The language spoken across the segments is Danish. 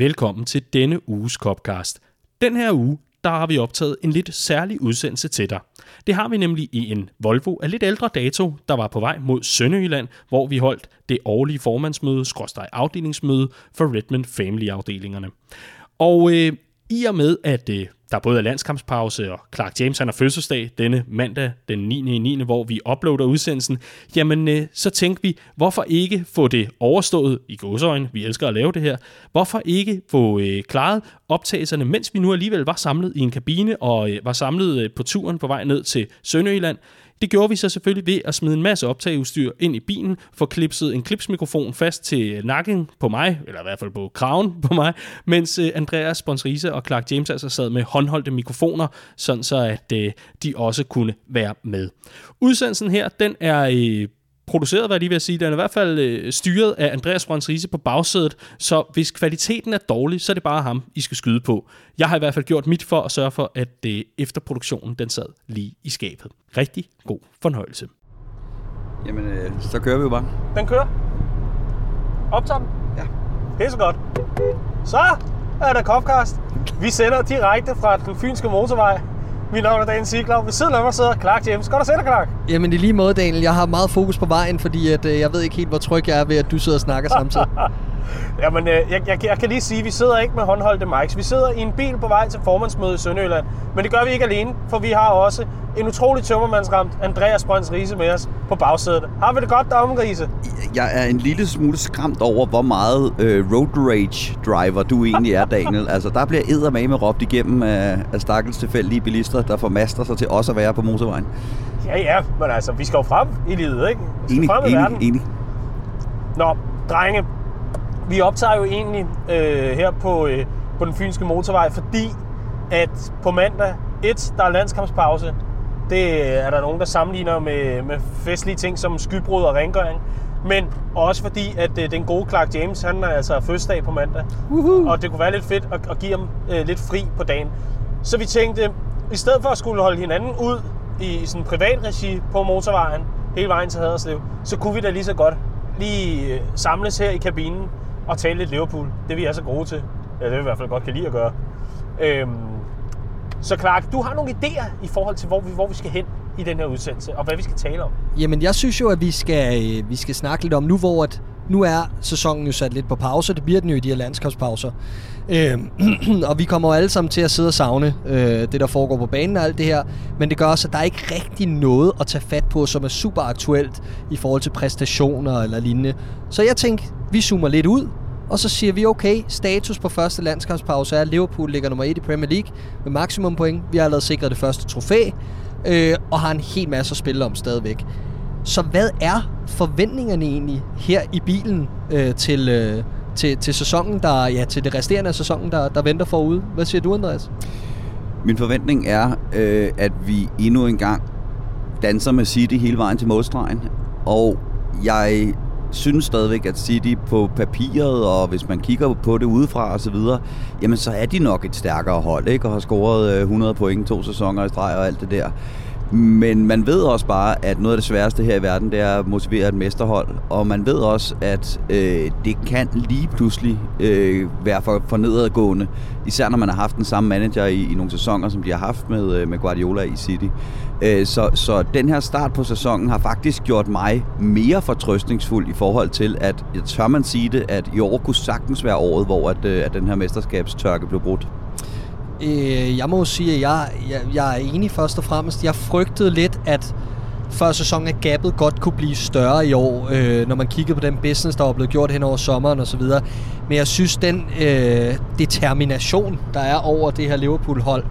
Velkommen til denne uges Copcast. Den her uge, der har vi optaget en lidt særlig udsendelse til dig. Det har vi nemlig i en Volvo af lidt ældre dato, der var på vej mod Sønderjylland, hvor vi holdt det årlige formandsmøde, skråstrej afdelingsmøde for Redmond Family-afdelingerne. Og øh, i og med, at øh, der både er landskampspause, og Clark James han har fødselsdag denne mandag den 9. 9. hvor vi uploader udsendelsen, jamen øh, så tænkte vi, hvorfor ikke få det overstået i godsøjne, vi elsker at lave det her, hvorfor ikke få øh, klaret optagelserne, mens vi nu alligevel var samlet i en kabine og øh, var samlet øh, på turen på vej ned til Sønderjylland, det gjorde vi så selvfølgelig ved at smide en masse optageudstyr ind i bilen, få klipset en klipsmikrofon fast til nakken på mig, eller i hvert fald på kraven på mig, mens øh, Andreas Sponsrise og Clark James altså sad med håndholdte mikrofoner, sådan så at øh, de også kunne være med. Udsendelsen her, den er øh, produceret, hvad jeg lige vil sige. Den er i hvert fald øh, styret af Andreas Brøns Riese på bagsædet, så hvis kvaliteten er dårlig, så er det bare ham, I skal skyde på. Jeg har i hvert fald gjort mit for at sørge for, at øh, efterproduktionen den sad lige i skabet. Rigtig god fornøjelse. Jamen, øh, så kører vi jo bare. Den kører. Optager den? Ja. Det er så godt. Så er der Copcast. Vi sender direkte fra den fynske motorvej. Mit navn er Daniel Siglau. Ved siden af mig sidder Clark James. Godt at se dig, Clark. Jamen i lige måde, Daniel. Jeg har meget fokus på vejen, fordi at, øh, jeg ved ikke helt, hvor tryg jeg er ved, at du sidder og snakker samtidig. Jamen, øh, jeg, jeg, jeg kan lige sige, at vi sidder ikke med håndholdte mics. Vi sidder i en bil på vej til formandsmødet i Sønderjylland. Men det gør vi ikke alene, for vi har også en utrolig tømmermandsramt Andreas Brøns Riese med os på bagsædet. Har vi det godt derom, Riese? Jeg er en lille smule skræmt over, hvor meget øh, road rage driver du egentlig er, Daniel. altså, der bliver eddermame råbt igennem af, af stakkels tilfældige bilister, der formaster sig til også at være på motorvejen. Ja, ja, men altså, vi skal jo frem i livet, ikke? Vi skal Enig, frem i verden. enig, enig. Nå, drenge, vi optager jo egentlig øh, her på, øh, på den fynske motorvej, fordi at på mandag, et, der er landskampspause. Det er der nogen, der sammenligner med, med festlige ting som skybrud og rengøring. Men også fordi, at øh, den gode Clark James, han er altså fødselsdag på mandag. Uh-huh. Og det kunne være lidt fedt at, at give ham øh, lidt fri på dagen. Så vi tænkte, i stedet for at skulle holde hinanden ud i sådan privat regi på motorvejen, hele vejen til Haderslev, så kunne vi da lige så godt lige øh, samles her i kabinen og tale lidt Liverpool. Det vi er så gode til. Ja, det vil vi i hvert fald godt kan lide at gøre. Øhm, så Clark, du har nogle idéer i forhold til, hvor vi, hvor vi skal hen i den her udsendelse, og hvad vi skal tale om. Jamen jeg synes jo, at vi skal, øh, vi skal snakke lidt om nu, hvor at, nu er sæsonen jo sat lidt på pause. Det bliver den jo i de her landskabspauser. Øhm, og vi kommer jo alle sammen til at sidde og savne øh, det, der foregår på banen og alt det her. Men det gør også, at der er ikke rigtig noget at tage fat på, som er super aktuelt i forhold til præstationer eller lignende. Så jeg tænkte, vi zoomer lidt ud, og så siger vi, okay, status på første landskampspause er, at Liverpool ligger nummer 1 i Premier League med maksimum point. Vi har allerede sikret det første trofæ, øh, og har en hel masse at spille om stadigvæk. Så hvad er forventningerne egentlig her i bilen øh, til, øh, til, til sæsonen, der, ja, til det resterende af sæsonen, der, der venter forude? Hvad siger du, Andreas? Min forventning er, øh, at vi endnu en gang danser med City hele vejen til målstregen. Og jeg synes stadigvæk, at City på papiret, og hvis man kigger på det udefra og så videre, jamen så er de nok et stærkere hold, ikke? Og har scoret øh, 100 point to sæsoner i streg og alt det der. Men man ved også bare, at noget af det sværeste her i verden, det er at motivere et mesterhold. Og man ved også, at øh, det kan lige pludselig øh, være for, for nedadgående. Især når man har haft den samme manager i, i nogle sæsoner, som de har haft med, øh, med Guardiola i City. Øh, så, så den her start på sæsonen har faktisk gjort mig mere fortrøstningsfuld i forhold til, at jeg tør man sige det, at i år kunne sagtens være året, hvor at, øh, at den her mesterskabstørke blev brudt. Øh, jeg må jo sige, at jeg, jeg, jeg er enig først og fremmest. Jeg frygtede lidt, at før sæsonen af gabet godt kunne blive større i år, øh, når man kiggede på den business, der var blevet gjort hen over sommeren osv. Men jeg synes, den øh, determination, der er over det her Liverpool-hold,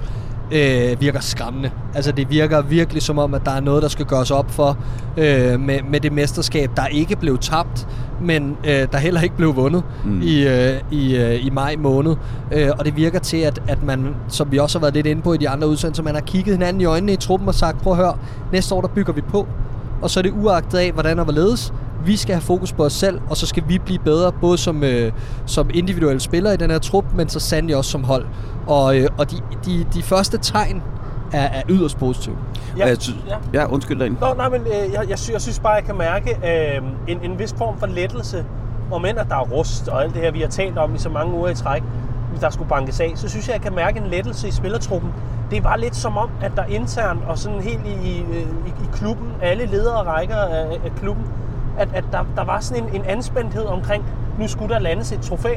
øh, virker skræmmende. Altså det virker virkelig som om, at der er noget, der skal gøres op for øh, med, med det mesterskab, der ikke blev tabt, men øh, der heller ikke blev vundet mm. i, øh, i, øh, i maj måned. Øh, og det virker til, at, at man, som vi også har været lidt inde på i de andre udsendelser, man har kigget hinanden i øjnene i truppen og sagt, prøv at høre, næste år der bygger vi på. Og så er det uagtet af, hvordan og hvorledes. Vi skal have fokus på os selv, og så skal vi blive bedre, både som, øh, som individuelle spillere i den her trup, men så sandelig også som hold. Og, øh, og de, de, de første tegn er, er yderst positive. Ja, jeg synes, ja. ja undskyld dig. Nå, nej, men øh, jeg, jeg, synes, jeg synes bare, jeg kan mærke øh, en, en vis form for lettelse om end at der er rust og alt det her, vi har talt om i så mange uger i træk, der skulle bankes af, så synes jeg, jeg kan mærke en lettelse i spillertruppen. Det var lidt som om, at der internt og sådan helt i, i, i klubben, alle ledere og rækker af, af klubben, at, at der, der var sådan en, en anspændthed omkring, nu skulle der landes et trofæ.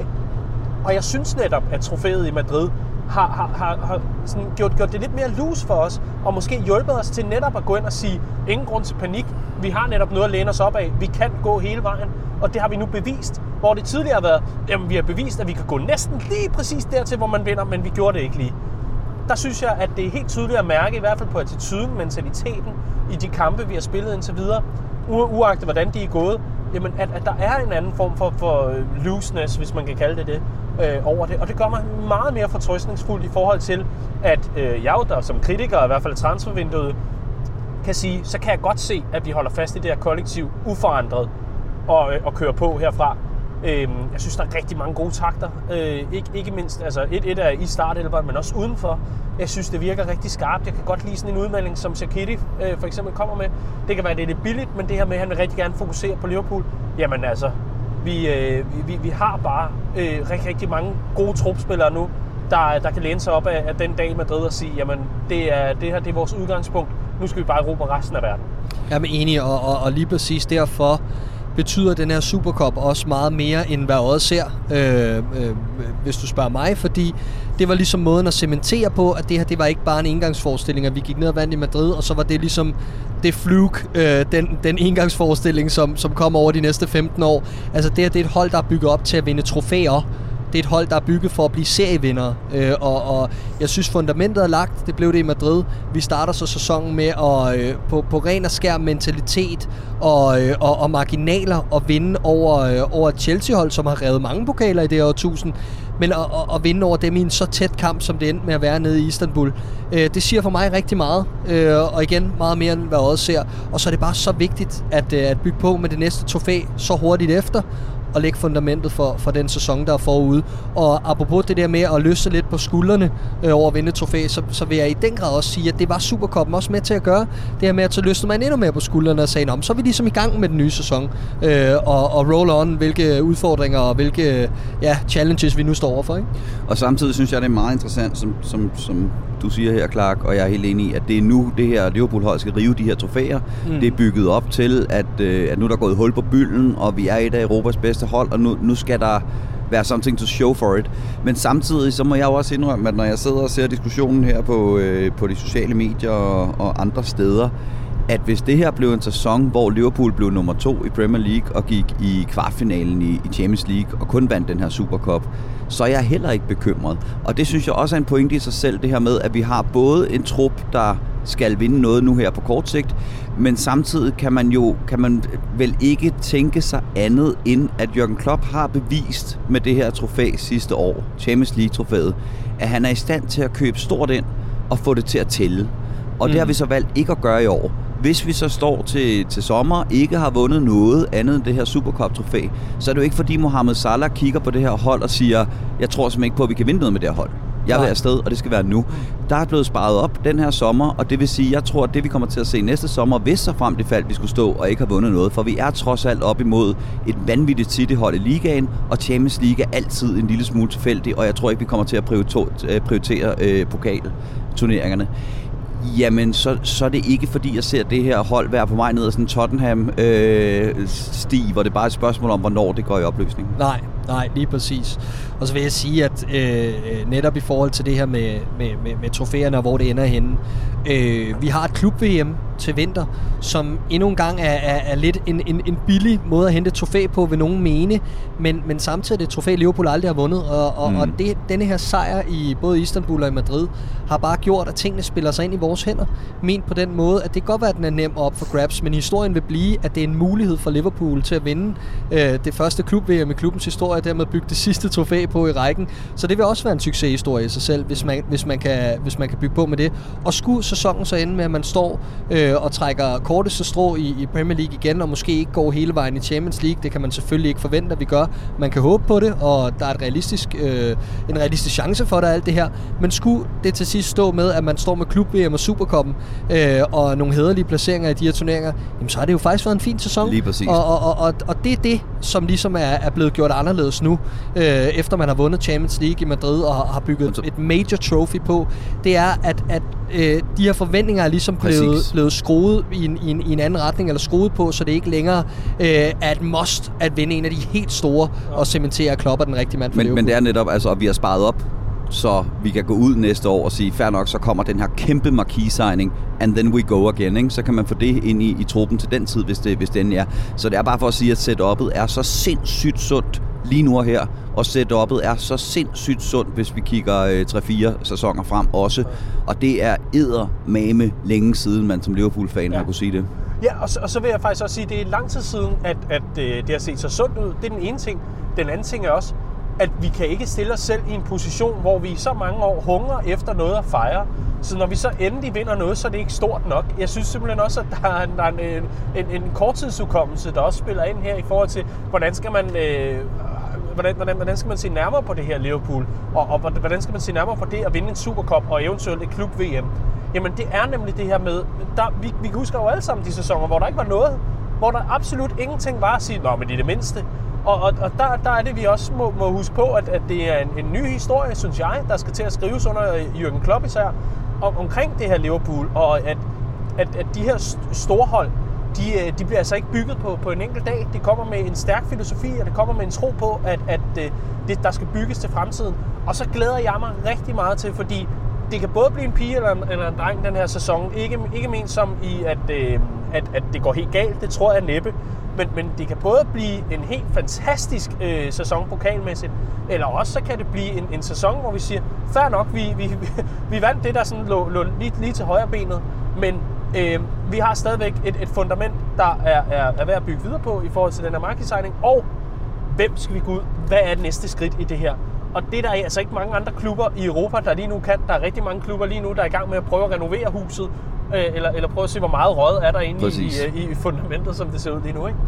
Og jeg synes netop, at trofæet i Madrid har, har, har, har sådan gjort, gjort det lidt mere loose for os, og måske hjulpet os til netop at gå ind og sige, ingen grund til panik, vi har netop noget at læne os op af, vi kan gå hele vejen, og det har vi nu bevist. Hvor det tidligere har været, jamen vi har bevist, at vi kan gå næsten lige præcis dertil, hvor man vinder, men vi gjorde det ikke lige. Der synes jeg, at det er helt tydeligt at mærke, i hvert fald på attituden, mentaliteten i de kampe, vi har spillet indtil videre, uagtet hvordan de er gået, jamen at, at der er en anden form for, for øh, looseness, hvis man kan kalde det det, øh, over det. Og det gør mig meget mere fortrøstningsfuld i forhold til, at øh, jeg der som kritiker, i hvert fald transfervinduet, kan sige, så kan jeg godt se, at vi holder fast i det her kollektiv uforandret og, øh, og kører på herfra. Øh, jeg synes, der er rigtig mange gode takter. Øh, ikke, ikke mindst, altså et, et er i startelveren, men også udenfor. Jeg synes, det virker rigtig skarpt. Jeg kan godt lide sådan en udmelding, som Shaqiri øh, for eksempel kommer med. Det kan være, det er lidt billigt, men det her med, at han vil rigtig gerne fokusere på Liverpool. Jamen altså, vi, øh, vi, vi har bare øh, rigtig, rigtig mange gode trupspillere nu, der, der kan læne sig op af, af den dag i Madrid og sige, jamen det, er, det her det er vores udgangspunkt. Nu skal vi bare råbe resten af verden. Jeg er enig, og, og, og lige præcis derfor betyder den her Supercup også meget mere, end hvad øjet ser, øh, øh, hvis du spørger mig, fordi det var ligesom måden at cementere på, at det her det var ikke bare en engangsforestilling, at vi gik ned og vandt i Madrid, og så var det ligesom det fluke, øh, den, den engangsforestilling, som, som kommer over de næste 15 år. Altså det her det er et hold, der er bygget op til at vinde trofæer, det er et hold, der er bygget for at blive serievinder. Øh, og, og jeg synes, fundamentet er lagt. Det blev det i Madrid. Vi starter så sæsonen med at øh, på, på ren og skær mentalitet og, øh, og, og marginaler og vinde over, øh, over et Chelsea-hold, som har revet mange pokaler i det år 1000 men at, at, at vinde over dem i en så tæt kamp, som det endte med at være nede i Istanbul, øh, det siger for mig rigtig meget. Øh, og igen, meget mere end hvad også ser. Og så er det bare så vigtigt at, øh, at bygge på med det næste trofæ så hurtigt efter, at lægge fundamentet for, for den sæson, der er forude. Og apropos det der med at løse lidt på skuldrene øh, over at vinde trofæ, så, så vil jeg i den grad også sige, at det var Supercoppen også med til at gøre. Det her med, at så løsne man endnu mere på skuldrene og sagde, så er vi ligesom i gang med den nye sæson. Øh, og, og roll on, hvilke udfordringer og hvilke ja, challenges vi nu står overfor. Ikke? Og samtidig synes jeg, det er meget interessant, som, som, som du siger her, Clark, og jeg er helt enig i, at det er nu, det her Liverpool-hold skal rive de her trofæer. Mm. Det er bygget op til, at, øh, at nu er der gået hul på bylden, og vi er et af Europas bedste hold, og nu, nu skal der være something to show for it. Men samtidig så må jeg jo også indrømme, at når jeg sidder og ser diskussionen her på, øh, på de sociale medier og, og andre steder, at hvis det her blev en sæson, hvor Liverpool blev nummer to i Premier League og gik i kvartfinalen i, Champions League og kun vandt den her Supercup, så er jeg heller ikke bekymret. Og det synes jeg også er en pointe i sig selv, det her med, at vi har både en trup, der skal vinde noget nu her på kort sigt, men samtidig kan man jo kan man vel ikke tænke sig andet end, at Jürgen Klopp har bevist med det her trofæ sidste år, Champions League-trofæet, at han er i stand til at købe stort ind og få det til at tælle. Og mm. det har vi så valgt ikke at gøre i år. Hvis vi så står til, til sommer ikke har vundet noget andet end det her Supercup-trofæ, så er det jo ikke fordi Mohamed Salah kigger på det her hold og siger, jeg tror simpelthen ikke på, at vi kan vinde noget med det her hold. Jeg vil afsted, og det skal være nu. Der er blevet sparet op den her sommer, og det vil sige, jeg tror, at det vi kommer til at se næste sommer, hvis så frem det fald, vi skulle stå og ikke har vundet noget, for vi er trods alt op imod et vanvittigt City-hold i ligaen, og Champions League er altid en lille smule tilfældig, og jeg tror ikke, vi kommer til at prioritere, prioritere øh, pokalturneringerne jamen så, så er det ikke fordi, jeg ser det her hold være på vej ned ad sådan en Tottenham-sti, øh, hvor det bare er et spørgsmål om, hvornår det går i opløsning. Nej, nej, lige præcis. Og så vil jeg sige, at øh, netop i forhold til det her med, med, med, med trofæerne og hvor det ender henne, øh, vi har et klub-VM til vinter, som endnu en gang er, er, er lidt en, en, en billig måde at hente et trofæ på, ved nogen mene, men, men samtidig er det et trofæ, Liverpool aldrig har vundet, og, og, mm. og det, denne her sejr i både Istanbul og i Madrid har bare gjort, at tingene spiller sig ind i vores hænder. Ment på den måde, at det kan godt være, at den er nem op for grabs, men historien vil blive, at det er en mulighed for Liverpool til at vinde øh, det første klub-VM i klubbens historie, historie, og dermed bygge det sidste trofæ på i rækken. Så det vil også være en succeshistorie i sig selv, hvis man, hvis man, kan, hvis man kan bygge på med det. Og skulle sæsonen så ende med, at man står øh, og trækker korteste strå i, i Premier League igen, og måske ikke går hele vejen i Champions League, det kan man selvfølgelig ikke forvente, at vi gør. Man kan håbe på det, og der er et realistisk, øh, en realistisk chance for det, alt det her. Men skulle det til sidst stå med, at man står med klub-VM og Superkoppen, øh, og nogle hederlige placeringer i de her turneringer, jamen så har det jo faktisk været en fin sæson. Lige præcis. Og, og, og, og, og det er det, som ligesom er, er blevet gjort anderledes nu, øh, efter man har vundet Champions League i Madrid og har, bygget et major trophy på. Det er, at, at øh, de her forventninger er ligesom blevet, blevet skruet i en, i, en, i en anden retning, eller skruet på, så det ikke længere øh, er et must at vinde en af de helt store og cementere Klopp den rigtige mand for men, men det er netop, altså, at vi har sparet op så vi kan gå ud næste år og sige, fair nok, så kommer den her kæmpe marquis-signing, and then we go again, ikke? så kan man få det ind i, i truppen til den tid, hvis det, hvis det er. Så det er bare for at sige, at setup'et er så sindssygt sundt lige nu og her, og setup'et er så sindssygt sundt, hvis vi kigger øh, 3-4 sæsoner frem også, og det er mame længe siden, man som Liverpool-fan ja. har kunne sige det. Ja, og så, og så vil jeg faktisk også sige, at det er lang tid siden, at, at øh, det har set så sundt ud. Det er den ene ting. Den anden ting er også, at vi kan ikke stille os selv i en position, hvor vi i så mange år hungrer efter noget at fejre. Så når vi så endelig vinder noget, så er det ikke stort nok. Jeg synes simpelthen også, at der er en, der er en, en, en korttidsudkommelse, der også spiller ind her i forhold til, hvordan skal man... Øh, hvordan, hvordan, hvordan skal man se nærmere på det her Liverpool? Og, og hvordan skal man se nærmere på det at vinde en Supercup og eventuelt et klub-VM? Jamen det er nemlig det her med, der, vi, vi husker jo alle sammen de sæsoner, hvor der ikke var noget, hvor der absolut ingenting var at sige, nå, men det er det mindste. Og, og, og der, der er det, vi også må, må huske på, at, at det er en, en ny historie, synes jeg, der skal til at skrives under Jürgen Klopp især, om, omkring det her Liverpool, og at, at, at de her storhold, de, øh, de bliver altså ikke bygget på, på en enkelt dag. Det kommer med en stærk filosofi, og det kommer med en tro på, at, at øh, det, der skal bygges til fremtiden. Og så glæder jeg mig rigtig meget til, fordi det kan både blive en pige eller en, eller en dreng den her sæson. Ikke, ikke men som i, at, øh, at, at det går helt galt. Det tror jeg næppe. Men, men det kan både blive en helt fantastisk øh, sæson pokalmæssigt, eller også så kan det blive en, en sæson, hvor vi siger, fair nok, vi, vi, vi vandt det, der sådan lå, lå lige, lige til højre benet, men øh, vi har stadigvæk et, et fundament, der er, er, er værd at bygge videre på i forhold til den her market signing, og hvem skal vi gå ud? Hvad er det næste skridt i det her? Og det der er altså ikke mange andre klubber i Europa, der lige nu kan. Der er rigtig mange klubber lige nu, der er i gang med at prøve at renovere huset, øh, eller, eller prøve at se, hvor meget rød er der inde i, i, i fundamentet, som det ser ud lige nu. Ikke?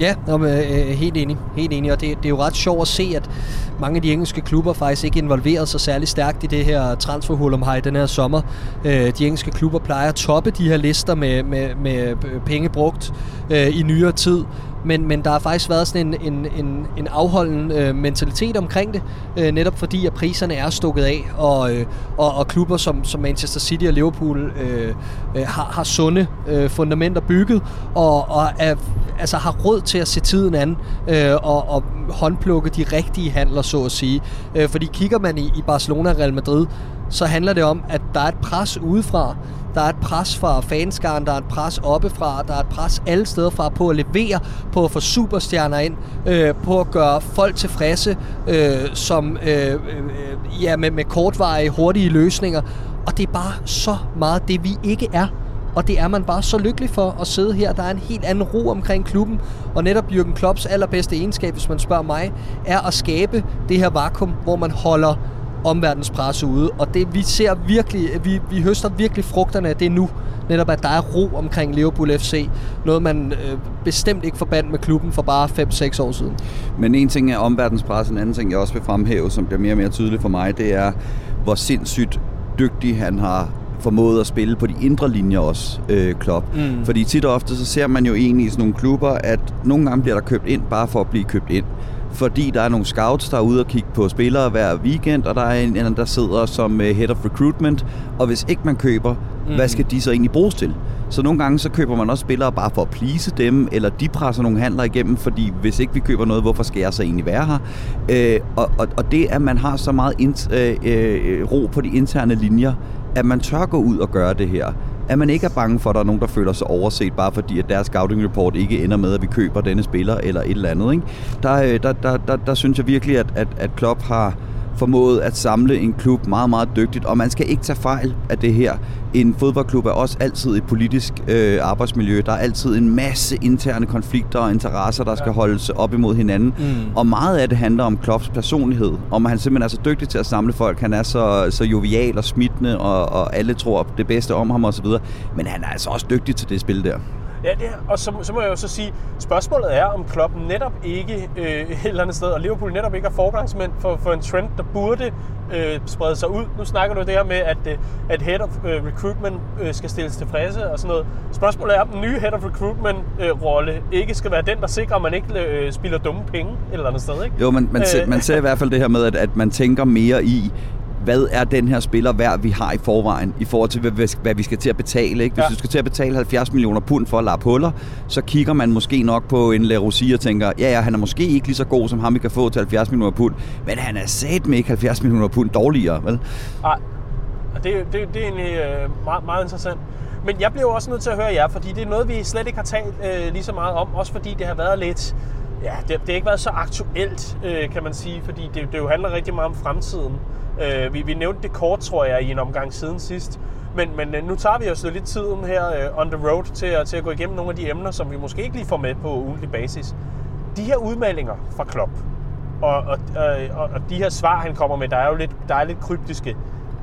Ja, øh, øh, helt enig. Helt enig. Og det, det er jo ret sjovt at se, at mange af de engelske klubber faktisk ikke involveret sig særlig stærkt i det her transferhul om i den her sommer. Øh, de engelske klubber plejer at toppe de her lister med, med, med penge brugt øh, i nyere tid men, men der har faktisk været sådan en, en, en, en afholden øh, mentalitet omkring det, øh, netop fordi at priserne er stukket af, og, øh, og, og klubber som, som Manchester City og Liverpool øh, øh, har, har sunde øh, fundamenter bygget, og, og er, altså har råd til at se tiden an, øh, og, og håndplukke de rigtige handler, så at sige. Øh, fordi kigger man i, i Barcelona og Real Madrid, så handler det om, at der er et pres udefra, der er et pres fra fanskaren, der er et pres oppefra, der er et pres alle steder fra på at levere, på at få superstjerner ind, øh, på at gøre folk tilfredse, øh, som øh, øh, ja, med, med kortvarige, hurtige løsninger. Og det er bare så meget det, vi ikke er. Og det er man bare så lykkelig for at sidde her. Der er en helt anden ro omkring klubben. Og netop Jürgen Klopps allerbedste egenskab, hvis man spørger mig, er at skabe det her vakuum, hvor man holder omverdens presse ude. Og det, vi ser virkelig, vi, vi høster virkelig frugterne af det nu. Netop at der er ro omkring Liverpool FC. Noget man øh, bestemt ikke forbandt med klubben for bare 5-6 år siden. Men en ting er omverdens presse, en anden ting jeg også vil fremhæve, som bliver mere og mere tydeligt for mig, det er, hvor sindssygt dygtig han har formået at spille på de indre linjer også, øh, Klopp. Mm. Fordi tit og ofte, så ser man jo egentlig i sådan nogle klubber, at nogle gange bliver der købt ind, bare for at blive købt ind fordi der er nogle scouts, der er ude og kigge på spillere hver weekend, og der er en, en der sidder som uh, head of recruitment, og hvis ikke man køber, mm. hvad skal de så egentlig bruges til? Så nogle gange så køber man også spillere bare for at please dem, eller de presser nogle handler igennem, fordi hvis ikke vi køber noget, hvorfor skal jeg så egentlig være her? Øh, og, og, og det, at man har så meget int, øh, øh, ro på de interne linjer, at man tør gå ud og gøre det her, at man ikke er bange for, at der er nogen, der føler sig overset, bare fordi at deres scouting report ikke ender med, at vi køber denne spiller eller et eller andet. Ikke? Der, øh, der, der, der, der synes jeg virkelig, at, at, at Klopp har, formået at samle en klub meget, meget dygtigt, og man skal ikke tage fejl af det her. En fodboldklub er også altid et politisk øh, arbejdsmiljø. Der er altid en masse interne konflikter og interesser, der skal holdes op imod hinanden. Mm. Og meget af det handler om Klopps personlighed, om at han simpelthen er så dygtig til at samle folk. Han er så, så jovial og smittende, og, og alle tror det bedste om ham osv. Men han er altså også dygtig til det spil der. Ja, det er, og så, så må jeg jo så sige, spørgsmålet er, om klubben netop ikke øh, et eller andet sted, og Liverpool netop ikke er forgangsmænd for, for en trend, der burde øh, sprede sig ud. Nu snakker du det her med, at, øh, at head of øh, recruitment øh, skal stilles tilfredse og sådan noget. Spørgsmålet er, om den nye head of recruitment øh, rolle ikke skal være den, der sikrer, at man ikke øh, spilder dumme penge et eller andet sted. Ikke? Jo, man, man, øh. man ser i hvert fald det her med, at, at man tænker mere i, hvad er den her spiller værd, vi har i forvejen, i forhold til, hvad, hvad vi skal til at betale. Ikke? Hvis ja. du skal til at betale 70 millioner pund for at lappe huller, så kigger man måske nok på en La og tænker, ja, ja, han er måske ikke lige så god, som ham vi kan få til 70 millioner pund, men han er sat med ikke 70 millioner pund dårligere, vel? Nej, det, det, det er egentlig øh, meget, meget interessant. Men jeg bliver også nødt til at høre jer, fordi det er noget, vi slet ikke har talt øh, lige så meget om, også fordi det har været lidt... Ja, det, det har ikke været så aktuelt, øh, kan man sige, fordi det, det jo handler rigtig meget om fremtiden. Øh, vi, vi nævnte det kort, tror jeg, i en omgang siden sidst. Men, men øh, nu tager vi os lidt tiden her øh, on the road til at, til at gå igennem nogle af de emner, som vi måske ikke lige får med på ugentlig basis. De her udmeldinger fra Klopp, og, og, øh, og, og de her svar, han kommer med, der er jo lidt, der er lidt kryptiske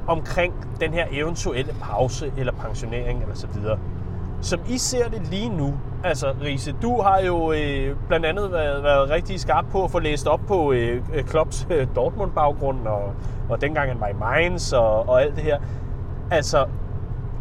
omkring den her eventuelle pause eller pensionering eller så videre. Som I ser det lige nu, altså Riese, du har jo øh, blandt andet været, været rigtig skarp på at få læst op på øh, øh, Klopps øh, Dortmund-baggrund, og, og dengang han var i Mainz og, og alt det her. Altså,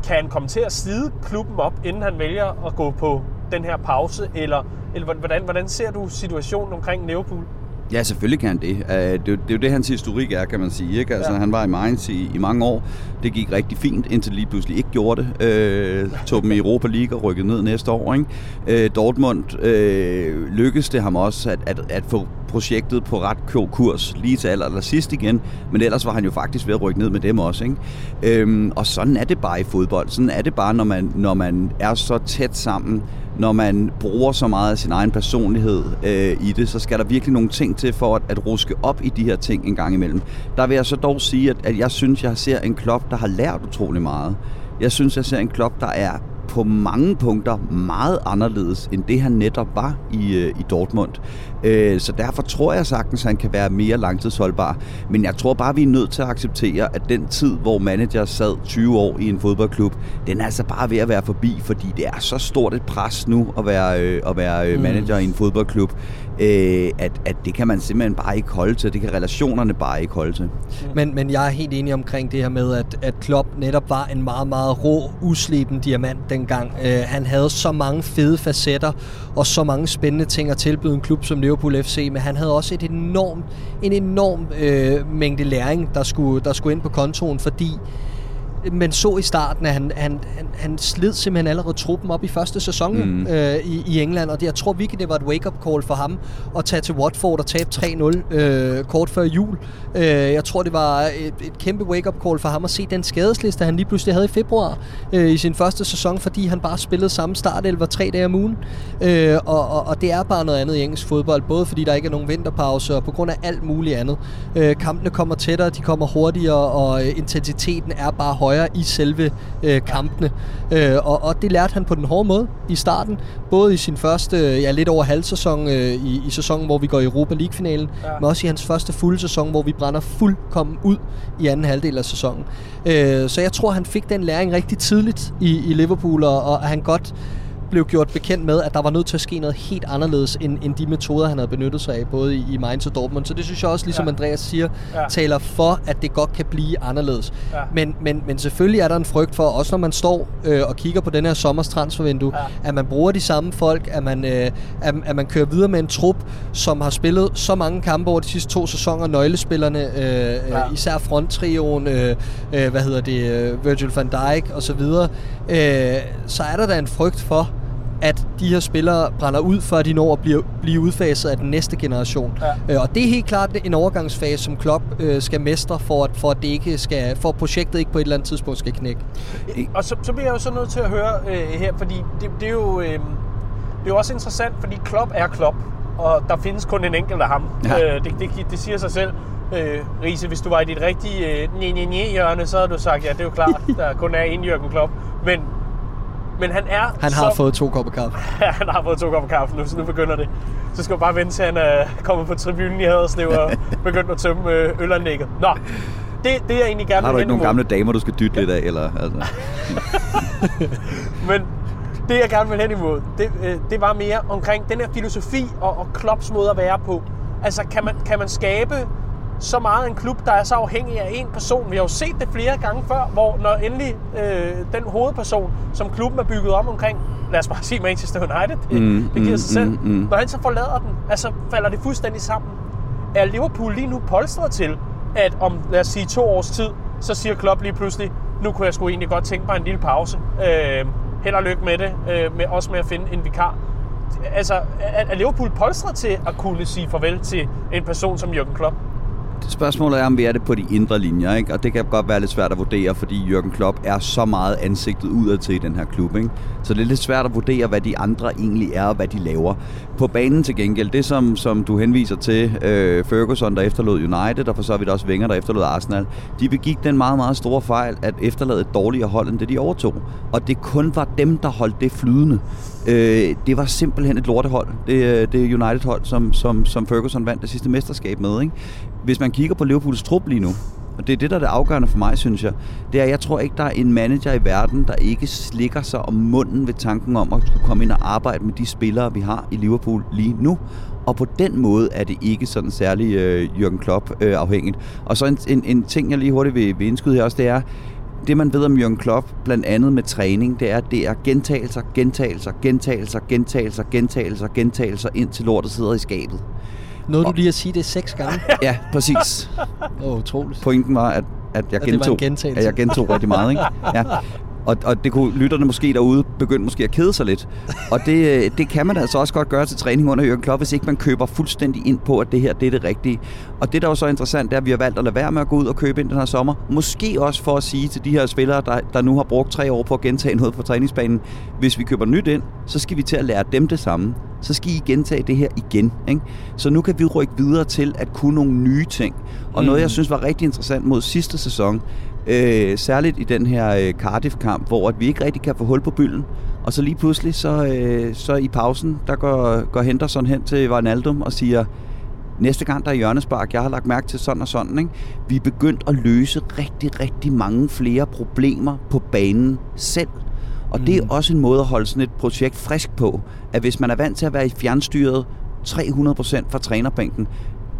kan han komme til at slide klubben op, inden han vælger at gå på den her pause, eller, eller hvordan, hvordan ser du situationen omkring Liverpool? Ja, selvfølgelig kan han det. Uh, det, er jo det, hans historik er, kan man sige. Ikke? Altså, ja. Han var i Mainz i, i mange år. Det gik rigtig fint, indtil lige pludselig ikke gjorde det. Uh, tog dem i Europa League og rykkede ned næste år. Ikke? Uh, Dortmund uh, lykkedes det ham også at, at, at få projektet på ret kurs lige til aller, aller sidst igen. Men ellers var han jo faktisk ved at rykke ned med dem også. Ikke? Uh, og sådan er det bare i fodbold. Sådan er det bare, når man, når man er så tæt sammen når man bruger så meget af sin egen personlighed øh, i det, så skal der virkelig nogle ting til for at, at ruske op i de her ting en gang imellem. Der vil jeg så dog sige, at, at jeg synes, jeg ser en klop, der har lært utrolig meget. Jeg synes, jeg ser en klop, der er på mange punkter meget anderledes, end det han netop var i, øh, i Dortmund. Øh, så derfor tror jeg sagtens, at han kan være mere langtidsholdbar. Men jeg tror bare, vi er nødt til at acceptere, at den tid, hvor manager sad 20 år i en fodboldklub, den er altså bare ved at være forbi, fordi det er så stort et pres nu at være, øh, at være mm. manager i en fodboldklub, øh, at, at det kan man simpelthen bare ikke holde til. Det kan relationerne bare ikke holde til. Men, men jeg er helt enig omkring det her med, at, at Klopp netop var en meget, meget rå, usleben diamant dengang. Øh, han havde så mange fede facetter og så mange spændende ting at tilbyde en klub som Liverpool FC, men han havde også et enormt, en enorm øh, mængde læring, der skulle, der skulle ind på kontoen, fordi man så i starten, at han, han, han, han slid simpelthen allerede truppen op i første sæson mm. øh, i, i England, og det, jeg tror virkelig, det var et wake-up call for ham at tage til Watford og tabe 3-0 øh, kort før jul. Øh, jeg tror, det var et, et kæmpe wake-up call for ham at se den skadesliste, han lige pludselig havde i februar øh, i sin første sæson, fordi han bare spillede samme startelver tre dage om ugen. Øh, og, og, og det er bare noget andet i engelsk fodbold, både fordi der ikke er nogen vinterpause, og på grund af alt muligt andet. Øh, kampene kommer tættere, de kommer hurtigere, og øh, intensiteten er bare højere højere i selve øh, kampene. Øh, og, og det lærte han på den hårde måde i starten. Både i sin første, ja lidt over halvsæson øh, i, i sæsonen, hvor vi går i Europa League-finalen, ja. men også i hans første fulde sæson, hvor vi brænder fuldkommen ud i anden halvdel af sæsonen. Øh, så jeg tror, han fik den læring rigtig tidligt i, i Liverpool, og, og han godt blev gjort bekendt med, at der var nødt til at ske noget helt anderledes, end, end de metoder, han havde benyttet sig af, både i, i Mainz og Dortmund. Så det synes jeg også, ligesom ja. Andreas siger, ja. taler for, at det godt kan blive anderledes. Ja. Men, men, men selvfølgelig er der en frygt for, også når man står øh, og kigger på den her sommers transfervindue, ja. at man bruger de samme folk, at man, øh, at, at man kører videre med en trup, som har spillet så mange kampe over de sidste to sæsoner, nøglespillerne, øh, ja. øh, især fronttrioen, øh, øh, hvad hedder det, øh, Virgil van Dijk og så videre, øh, så er der da en frygt for, at de her spillere brænder ud, før de når at blive, blive udfaset af den næste generation. Ja. Øh, og det er helt klart en overgangsfase, som Klopp øh, skal mestre, for at, for at det ikke skal, for at projektet ikke på et eller andet tidspunkt skal knække. Og så, så bliver jeg jo så nødt til at høre øh, her, fordi det, det er jo... Øh, det er jo også interessant, fordi Klopp er Klopp. og der findes kun en enkelt af ham. Ja. Øh, det, det, det siger sig selv. Øh, Riese, hvis du var i dit rigtige øh, nye nye hjørne, så havde du sagt, ja, det er jo klart, der kun er én Jørgen Klopp. Men, men han er Han har fået to kopper kaffe. Ja, han har fået to kopper kaffe nu, så nu begynder det. Så skal du bare vente til, han er kommet på tribunen i Haderslev og begyndt at tømme øh, ølanlægget. Nå, det, det jeg egentlig gerne Har du ikke nogle gamle damer, du skal dytte lidt af? Eller, altså? Men det jeg gerne vil hen imod, det, øh, det var mere omkring den her filosofi og, og Klopps måde at være på. Altså, kan man, kan man skabe så meget en klub, der er så afhængig af en person? Vi har jo set det flere gange før, hvor når endelig øh, den hovedperson, som klubben er bygget om omkring, lad os bare sige Manchester United, det, Mm, det giver mm, sig selv. mm, mm. Når han så forlader den, altså falder det fuldstændig sammen. Er Liverpool lige nu polstret til, at om, lad os sige, to års tid, så siger Klopp lige pludselig, nu kunne jeg sgu egentlig godt tænke mig en lille pause. Øh, held og lykke med det, øh, med, også med at finde en vikar. Altså, er, er Liverpool polstret til at kunne sige farvel til en person som Jürgen Klopp? Spørgsmålet er, om vi er det på de indre linjer, ikke? og det kan godt være lidt svært at vurdere, fordi Jürgen Klopp er så meget ansigtet udad til i den her klub. Ikke? Så det er lidt svært at vurdere, hvad de andre egentlig er, og hvad de laver. På banen til gengæld, det som, som du henviser til, øh, Ferguson, der efterlod United, og for så vidt også Wenger, der efterlod Arsenal, de begik den meget, meget store fejl, at efterlade et dårligere hold, end det de overtog. Og det kun var dem, der holdt det flydende. Øh, det var simpelthen et lortehold, det, øh, det United-hold, som, som, som Ferguson vandt det sidste mesterskab med. Ikke? Hvis man kigger på Liverpools trup lige nu, og det er det, der er det afgørende for mig, synes jeg, det er, at jeg tror ikke, der er en manager i verden, der ikke slikker sig om munden ved tanken om at skulle komme ind og arbejde med de spillere, vi har i Liverpool lige nu. Og på den måde er det ikke sådan særlig øh, Jürgen Klopp øh, afhængigt. Og så en, en, en ting, jeg lige hurtigt vil, vil indskyde her også, det er, det man ved om Jürgen Klopp, blandt andet med træning, det er, at det er gentagelser, gentagelser, gentagelser, gentagelser, gentagelser, gentagelser, indtil lortet sidder i skabet. Nåede du lige at sige det seks gange? Ja, præcis. Åh, oh, utroligt. Pointen var, at, at jeg gentog, at jeg gentog rigtig meget. Ikke? Ja. Og, og det kunne lytterne måske derude begynde måske at kede sig lidt. Og det, øh, det kan man altså også godt gøre til træning under Jørgen Klopp, hvis ikke man køber fuldstændig ind på, at det her det er det rigtige. Og det, der er jo så interessant, det er, at vi har valgt at lade være med at gå ud og købe ind den her sommer. Måske også for at sige til de her spillere, der, der nu har brugt tre år på at gentage noget på træningsbanen, hvis vi køber nyt ind, så skal vi til at lære dem det samme. Så skal I gentage det her igen. Ikke? Så nu kan vi rykke videre til at kunne nogle nye ting. Og noget, jeg synes var rigtig interessant mod sidste sæson, Øh, særligt i den her øh, Cardiff-kamp, hvor at vi ikke rigtig kan få hul på bylden. Og så lige pludselig, så, øh, så i pausen, der går, går Henderson hen til Wijnaldum og siger, næste gang der er hjørnespark, jeg har lagt mærke til sådan og sådan. Ikke? Vi er begyndt at løse rigtig, rigtig mange flere problemer på banen selv. Og mm. det er også en måde at holde sådan et projekt frisk på, at hvis man er vant til at være i fjernstyret 300% fra trænerbænken,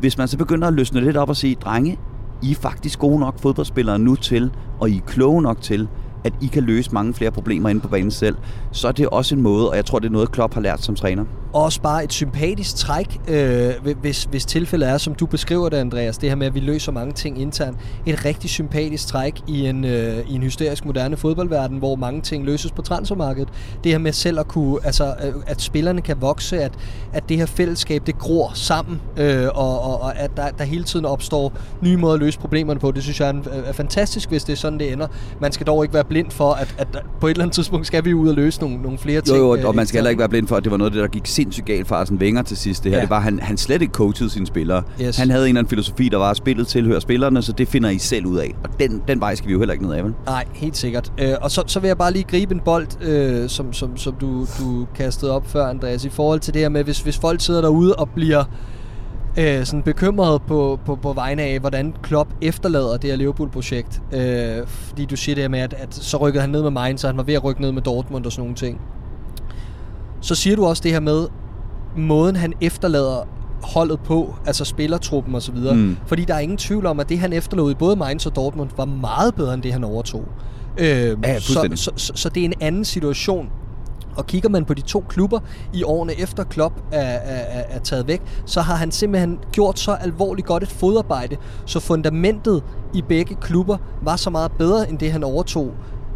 hvis man så begynder at løsne lidt op og sige, drenge, i er faktisk gode nok fodboldspillere nu til, og I er kloge nok til, at I kan løse mange flere problemer inde på banen selv, så er det også en måde, og jeg tror, det er noget, Klopp har lært som træner. Også bare et sympatisk træk, øh, hvis, hvis tilfældet er, som du beskriver det, Andreas, det her med, at vi løser mange ting internt. Et rigtig sympatisk træk i en, øh, i en hysterisk moderne fodboldverden, hvor mange ting løses på transfermarkedet. Det her med selv at kunne, altså, øh, at spillerne kan vokse, at, at det her fællesskab, det gror sammen, øh, og, og, og at der, der hele tiden opstår nye måder at løse problemerne på. Det synes jeg er, en, er fantastisk, hvis det er sådan, det ender. Man skal dog ikke være blind for, at, at på et eller andet tidspunkt skal vi ud og løse nogle, nogle flere Jo, ting. jo, øh, og man skal heller ikke være blind for, at det var noget af det, der gik sindssygt galt for Arsene Wenger til sidst. Det her, Ja. det var, han, han slet ikke coachede sine spillere. Yes. Han havde en eller anden filosofi, der var, at spillet tilhører spillerne, så det finder I selv ud af. Og den, den vej skal vi jo heller ikke ned af, vel? Nej, helt sikkert. Øh, og så, så vil jeg bare lige gribe en bold, øh, som, som, som du, du kastede op før, Andreas, i forhold til det her med, hvis, hvis folk sidder derude og bliver øh, sådan bekymret på, på, på vegne af, hvordan Klopp efterlader det her Liverpool-projekt. Øh, fordi du siger det her med, at, at så rykkede han ned med Mainz, så han var ved at rykke ned med Dortmund og sådan nogle ting. Så siger du også det her med, måden han efterlader holdet på, altså spillertruppen osv. Mm. Fordi der er ingen tvivl om, at det han efterlod i både Mainz og Dortmund var meget bedre end det han overtog. Øh, Ja, så, så, så, så det er en anden situation. Og kigger man på de to klubber i årene efter Klopp er, er, er, er taget væk, så har han simpelthen gjort så alvorligt godt et fodarbejde, så fundamentet i begge klubber var så meget bedre end det han overtog.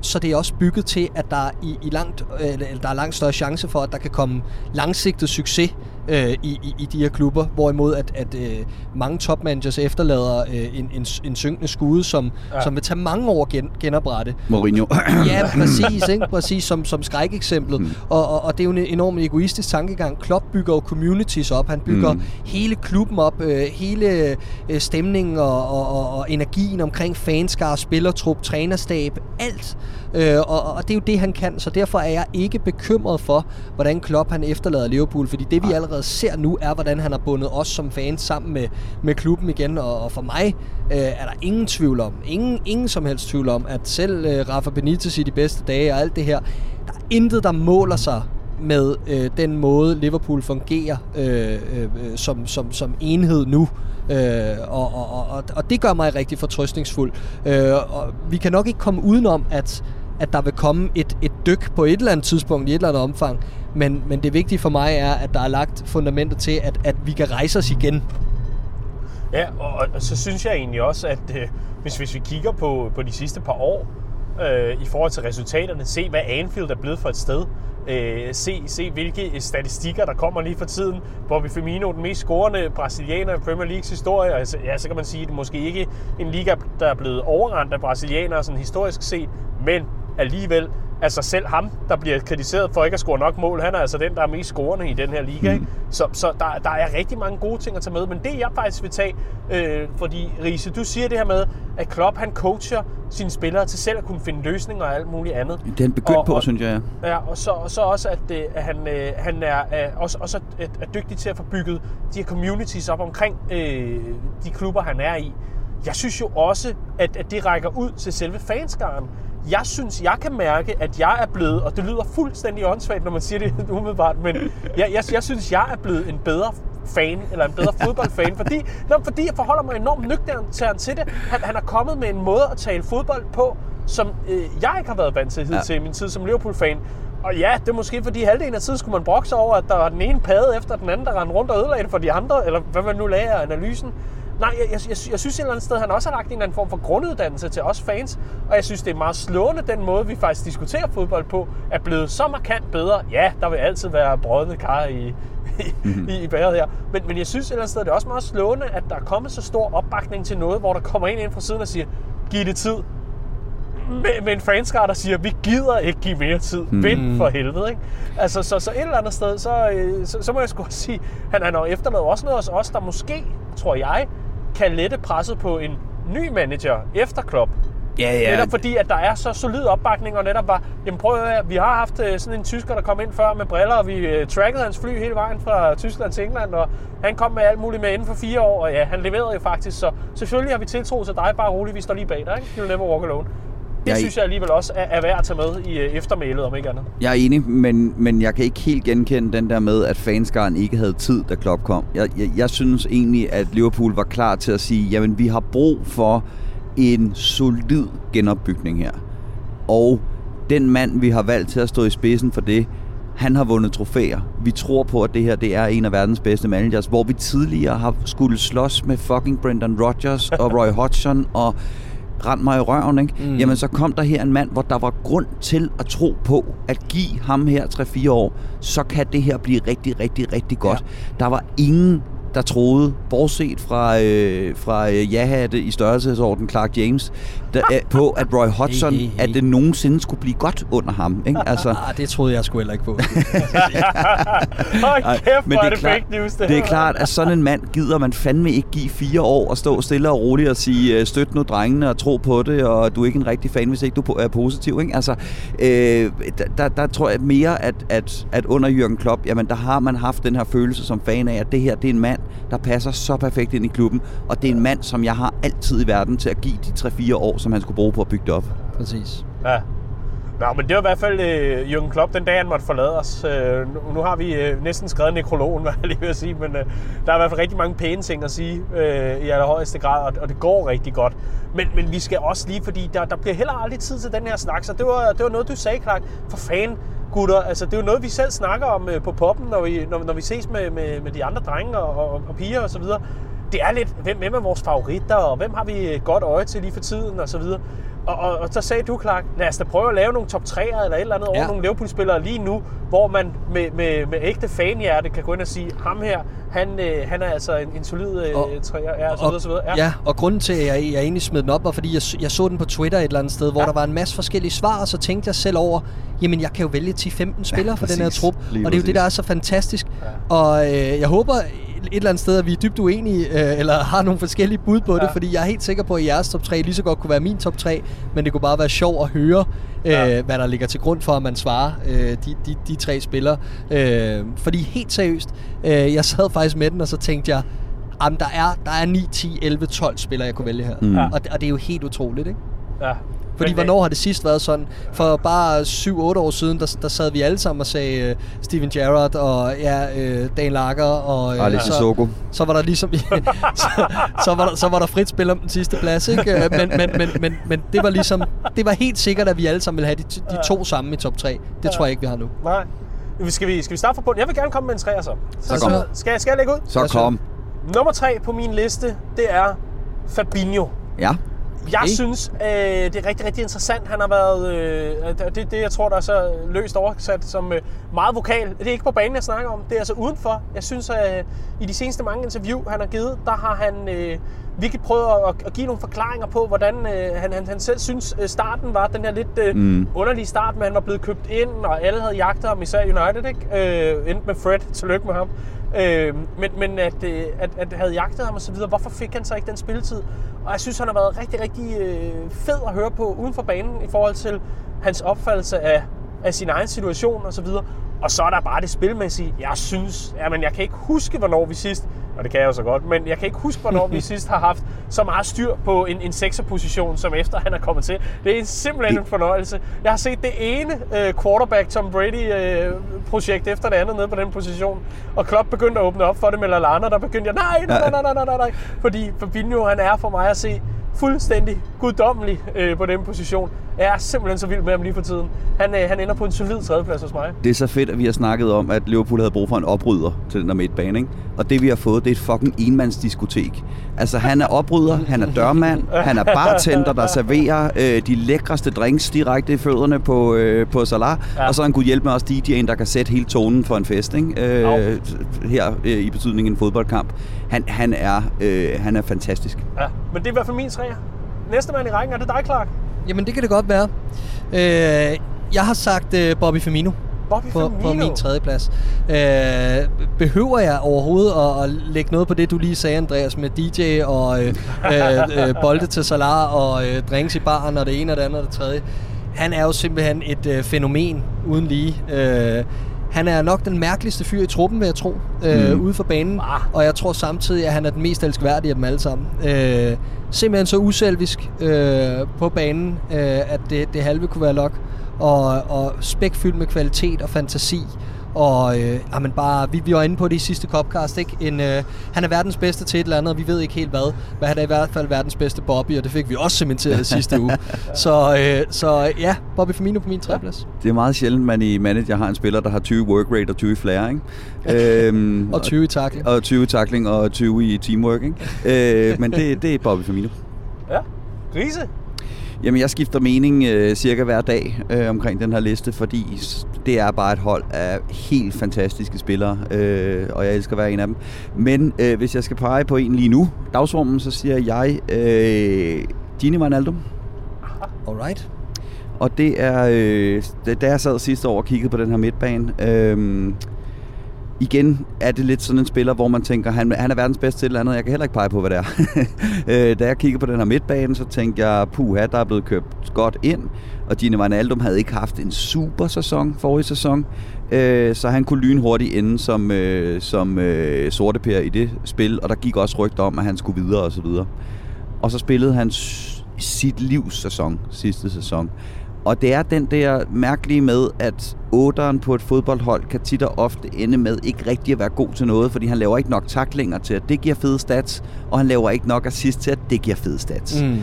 Så det er også bygget til, at der, i, i langt, øh, eller der er langt større chance for, at der kan komme langsigtet succes øh, i, i, i de her klubber, hvorimod at, at øh, mange topmanagers efterlader øh, en, en, en synkende skude, som, ja. som vil tage mange år at gen, genoprette. Mourinho. ja, præcis, ikke? præcis som, som skrækeksemplet. Mm. Og, og, og det er jo en enormt egoistisk tankegang. Klopp bygger jo communities op, han bygger mm. hele klubben op, øh, hele øh, stemningen og, og, og, og energien omkring fanskar, spillertrup, trænerstab, alt. Øh, og, og det er jo det, han kan, så derfor er jeg ikke bekymret for, hvordan Klopp han efterlader Liverpool, fordi det vi allerede ser nu, er, hvordan han har bundet os som fans sammen med, med klubben igen, og, og for mig øh, er der ingen tvivl om, ingen, ingen som helst tvivl om, at selv øh, Rafa Benitez i de bedste dage og alt det her, der er intet, der måler sig med øh, den måde Liverpool fungerer øh, øh, som, som, som enhed nu. Øh, og, og, og, og det gør mig rigtig fortrøstningsfuld. Øh, og vi kan nok ikke komme udenom, at at der vil komme et, et dyk på et eller andet tidspunkt i et eller andet omfang. Men, men det vigtige for mig er, at der er lagt fundamentet til, at, at vi kan rejse os igen. Ja, og, og så synes jeg egentlig også, at øh, hvis, hvis vi kigger på, på de sidste par år, øh, i forhold til resultaterne, se hvad Anfield er blevet for et sted, øh, se, se hvilke statistikker, der kommer lige for tiden. Bobby Firmino, den mest scorende brasilianer i Premier Leagues historie. Altså, ja, så kan man sige, at det måske ikke en liga, der er blevet overrendt af brasilianere sådan historisk set, men alligevel, altså selv ham, der bliver kritiseret for ikke at score nok mål, han er altså den, der er mest scorende i den her liga. Mm. Ikke? Så, så der, der er rigtig mange gode ting at tage med, men det jeg faktisk vil tage, øh, fordi Riese, du siger det her med, at Klopp han coacher sine spillere til selv at kunne finde løsninger og alt muligt andet. Det er en begyndt og, på, og, synes jeg. Ja, og så, og så også, at, øh, at han, øh, han er, øh, også, også er, er dygtig til at få bygget de her communities op omkring øh, de klubber, han er i. Jeg synes jo også, at, at det rækker ud til selve fanskaren jeg synes, jeg kan mærke, at jeg er blevet, og det lyder fuldstændig åndssvagt, når man siger det umiddelbart, men jeg, jeg, jeg synes, jeg er blevet en bedre fan, eller en bedre fodboldfan, fordi, nå, fordi jeg forholder mig enormt nøgternt til det. Han, han er kommet med en måde at tale fodbold på, som øh, jeg ikke har været vant til hidtil ja. i min tid som Liverpool-fan. Og ja, det er måske fordi halvdelen af tiden skulle man brokse over, at der var den ene pade efter den anden, der rendte rundt og ødelagde det for de andre, eller hvad man nu lagde af analysen. Nej, jeg, jeg, jeg, jeg synes et eller andet sted, han også har lagt en eller anden form for grunduddannelse til os fans, og jeg synes, det er meget slående, den måde, vi faktisk diskuterer fodbold på, er blevet så markant bedre. Ja, der vil altid være brødende kar i, i, mm-hmm. i, i bæret her, men, men jeg synes et eller andet sted, det er også meget slående, at der er kommet så stor opbakning til noget, hvor der kommer en ind fra siden og siger, giv det tid, med, med en fanskar, der siger, vi gider ikke give mere tid. Mm. Vind for helvede, ikke? Altså, så, så et eller andet sted, så, øh, så, så må jeg sgu sige, han, han har efterladet også noget hos os, der måske, tror jeg, kan lette presset på en ny manager efter Klopp. Ja, ja. Netop fordi, at der er så solid opbakning, og netop var, jamen prøv at høre, vi har haft øh, sådan en tysker, der kom ind før med briller, og vi uh, trackede hans fly hele vejen fra Tyskland til England, og han kom med alt muligt med inden for fire år, og ja, han leverede jo faktisk, så selvfølgelig har vi tiltro til dig, bare roligt, vi står lige bag dig, ikke? You'll never walk alone. Det jeg synes jeg alligevel også er, er værd at tage med i uh, eftermælet, om ikke andet. Jeg er enig, men, men jeg kan ikke helt genkende den der med, at fanskaren ikke havde tid, da Klopp kom. Jeg, jeg, jeg synes egentlig, at Liverpool var klar til at sige, jamen vi har brug for en solid genopbygning her. Og den mand, vi har valgt til at stå i spidsen for det, han har vundet trofæer. Vi tror på, at det her det er en af verdens bedste managers, hvor vi tidligere har skulle slås med fucking Brendan Rodgers og Roy Hodgson og rent mig i røven, ikke? Mm. jamen så kom der her en mand, hvor der var grund til at tro på, at give ham her 3-4 år, så kan det her blive rigtig, rigtig, rigtig godt. Ja. Der var ingen der troede, bortset fra, øh, fra øh, ja-hatte i størrelsesorden Clark James, der, øh, på, at Roy Hodgson, hey, hey, hey. at det nogensinde skulle blive godt under ham. Ikke? Altså, ah, det troede jeg sgu heller ikke på. Hold kæft, men det er, det fake news, det Det er klart, at sådan en mand gider man fandme ikke give fire år og stå stille og roligt og sige, øh, støt nu drengene og tro på det, og du er ikke en rigtig fan, hvis ikke du er positiv. Ikke? Altså, øh, der, der tror jeg mere, at, at, at under Jürgen Klopp, jamen der har man haft den her følelse som fan af, at det her, det er en mand, der passer så perfekt ind i klubben, og det er en mand, som jeg har altid i verden til at give de 3-4 år, som han skulle bruge på at bygge det op. Præcis. Ja. Nå, men det var i hvert fald øh, Jürgen Klopp, den dag han måtte forlade os. Øh, nu, nu har vi øh, næsten skrevet nekrologen, hvad jeg lige vil sige, men øh, der er i hvert fald rigtig mange pæne ting at sige øh, i allerhøjeste grad, og, og det går rigtig godt. Men, men vi skal også lige, fordi der, der bliver heller aldrig tid til den her snak, så det var, det var noget, du sagde, Clark. For fan, gutter, altså det er jo noget, vi selv snakker om øh, på poppen, når vi, når, når vi ses med, med, med de andre drenge og, og, og piger og så videre. Det er lidt, hvem, hvem er vores favoritter, og hvem har vi øh, godt øje til lige for tiden og så videre. Og, og, og så sagde du, Clark, lad os da prøve at lave nogle top 3'er eller et eller andet over Ja. nogle Liverpool-spillere lige nu, hvor man med, med, med ægte fanhjerte kan gå ind og sige, ham her, han, øh, han er altså en, en solid øh, Og- træer, ja, og så videre, så videre. Ja. ja, og grunden til, at jeg, jeg egentlig smed den op, var, fordi jeg, jeg så den på Twitter et eller andet sted, hvor Ja. der var en masse forskellige svar, og så tænkte jeg selv over, jamen jeg kan jo vælge 10-15 spillere for den her trup, Lige og det er jo det, præcis. der er så fantastisk. Ja. Og øh, jeg håber et eller andet sted, at vi er dybt uenige, øh, eller har nogle forskellige bud på ja. det, fordi jeg er helt sikker på, at jeres top 3 lige så godt kunne være min top 3, men det kunne bare være sjovt at høre, øh, Ja. hvad der ligger til grund for, at man svarer øh, de, de, de tre spillere. Øh, fordi helt seriøst, øh, jeg sad faktisk med den, og så tænkte jeg, Jamen, der er, der er 9, 10, 11, 12 spillere, jeg kunne vælge her. Mm. Ja. Og, og det er jo helt utroligt, ikke? ja. Fordi Men, øh, hvornår har det sidst været sådan? For bare 7-8 år siden, der, der sad vi alle sammen og sagde uh, Steven Gerrard og ja, uh, Dan Lager og øh, Alex så, Sissoko. så var der ligesom så, så, var der, så var der frit spil om den sidste plads, ikke? Men, men, men, men, men det var ligesom det var helt sikkert, at vi alle sammen ville have de, de to sammen i top 3. Det tror jeg ikke, vi har nu. Nej. Skal vi, skal vi starte fra bunden? Jeg vil gerne komme med en træer så. Så kom. Skal, jeg- skal jeg lægge ud? Så kom. Nummer tre på min liste, det er Fabinho. Ja. Jeg Okay. synes, øh, det er rigtig, rigtig interessant. Han har været, øh, det, det, jeg tror, der er så løst oversat som øh, meget vokal. Det er ikke på banen, jeg snakker om. Det er altså udenfor. Jeg synes, at øh, i de seneste mange interview, han har givet, der har han øh, virkelig prøvet at, at give nogle forklaringer på, hvordan øh, han, han, han selv synes, øh, starten var den her lidt øh, mm. underlige start, men han var blevet købt ind, og alle havde jagtet ham, især United, ikke? Øh, endte med Fred, tillykke med ham. Øh, men men at, øh, at, at havde jagtet ham og så videre, hvorfor fik han så ikke den spilletid? Og jeg synes, han har været rigtig, rigtig øh, fed at høre på uden for banen i forhold til hans opfattelse af, af sin egen situation og så videre. Og så er der bare det spilmæssige. Jeg synes, jamen jeg kan ikke huske, hvornår vi sidst, og det kan jeg jo så godt, men jeg kan ikke huske, hvornår vi sidst har haft så meget styr på en, en sekserposition, som efter han er kommet til. Det er simpelthen en fornøjelse. Jeg har set det ene øh, quarterback Tom Brady øh, projekt efter det andet nede på den position, og Klopp begyndte at åbne op for det med Lallana, der begyndte jeg, nej, nej, nej, nej, nej, nej, nej, fordi Fabinho, han er for mig at se fuldstændig guddommelig øh, på den position. Jeg er simpelthen så vild med ham lige for tiden. Han, øh, han ender på en solid tredjeplads hos mig. Det er så fedt, at vi har snakket om, at Liverpool havde brug for en oprydder til den der midtbane, ikke? Og det vi har fået, det er et fucking enmandsdiskotek. Altså, han er oprydder, han er dørmand, han er bartender, der serverer øh, de lækreste drinks direkte i fødderne på, øh, på Salah. Ja. Og så han kunne hjælpe med også DJ'en, der kan sætte hele tonen for en fest, ikke? Øh, her øh, i betydningen en fodboldkamp. Han, han, er, øh, han er fantastisk. Ja, men det er i hvert fald min træer. Næste mand i rækken, er det dig, Clark? Jamen, det kan det godt være. Øh, jeg har sagt øh, Bobby Firmino. Bobby på, Firmino. på min tredje plads. Øh, behøver jeg overhovedet at, at lægge noget på det, du lige sagde, Andreas, med DJ og øh, øh, øh, bolde til Salah og øh, drinks i baren og det ene og det andet og det tredje? Han er jo simpelthen et øh, fænomen uden lige. Øh, han er nok den mærkeligste fyr i truppen, vil jeg tro, øh, Mm. ude for banen. Ah. Og jeg tror samtidig, at han er den mest elskværdige af dem alle sammen. Øh, simpelthen så uselvisk øh, på banen, øh, at det, det halve kunne være nok. Og, og spækfyldt med kvalitet og fantasi. Og øh, jamen bare, vi, vi var inde på det i sidste Copcast, ikke? En, øh, han er verdens bedste til et eller andet, og vi ved ikke helt hvad. Men han er i hvert fald verdens bedste Bobby, og det fik vi også cementeret sidste uge. Så, øh, så ja, Bobby Firmino på min tredjeplads. Det er meget sjældent, man i manager har en spiller, der har 20 work rate og 20 i flair, ikke? øhm, Og 20 i tackling. og 20 i tackling og 20 i teamwork, ikke? Øh, men det, det er Bobby Firmino. Ja. Grise. Jamen, jeg skifter mening øh, cirka hver dag øh, omkring den her liste, fordi det er bare et hold af helt fantastiske spillere, øh, og jeg elsker hver en af dem. Men øh, hvis jeg skal pege på en lige nu, dagsformen, så siger jeg øh, Gini Wijnaldum. Alright. Og det er, øh, da jeg sad sidste år og kiggede på den her midtbane, øh, igen er det lidt sådan en spiller, hvor man tænker, han, han er verdens bedste til et eller andet. Jeg kan heller ikke pege på, hvad det er. Øh, da jeg kiggede på den her midtbane, så tænkte jeg, puha, der er blevet købt godt ind. Og Gini Wijnaldum havde ikke haft en super sæson forrige sæson. Øh, så han kunne lynhurtigt ende som, øh, som øh, sorteper i det spil. Og der gik også rygter om, at han skulle videre og så videre. Og så spillede han sit livs sæson sidste sæson. Og det er den der mærkelige med, at otteren på et fodboldhold kan tit og ofte ende med ikke rigtig at være god til noget, fordi han laver ikke nok taklinger til, at det giver fede stats, og han laver ikke nok assist til, at det giver fede stats. Mm.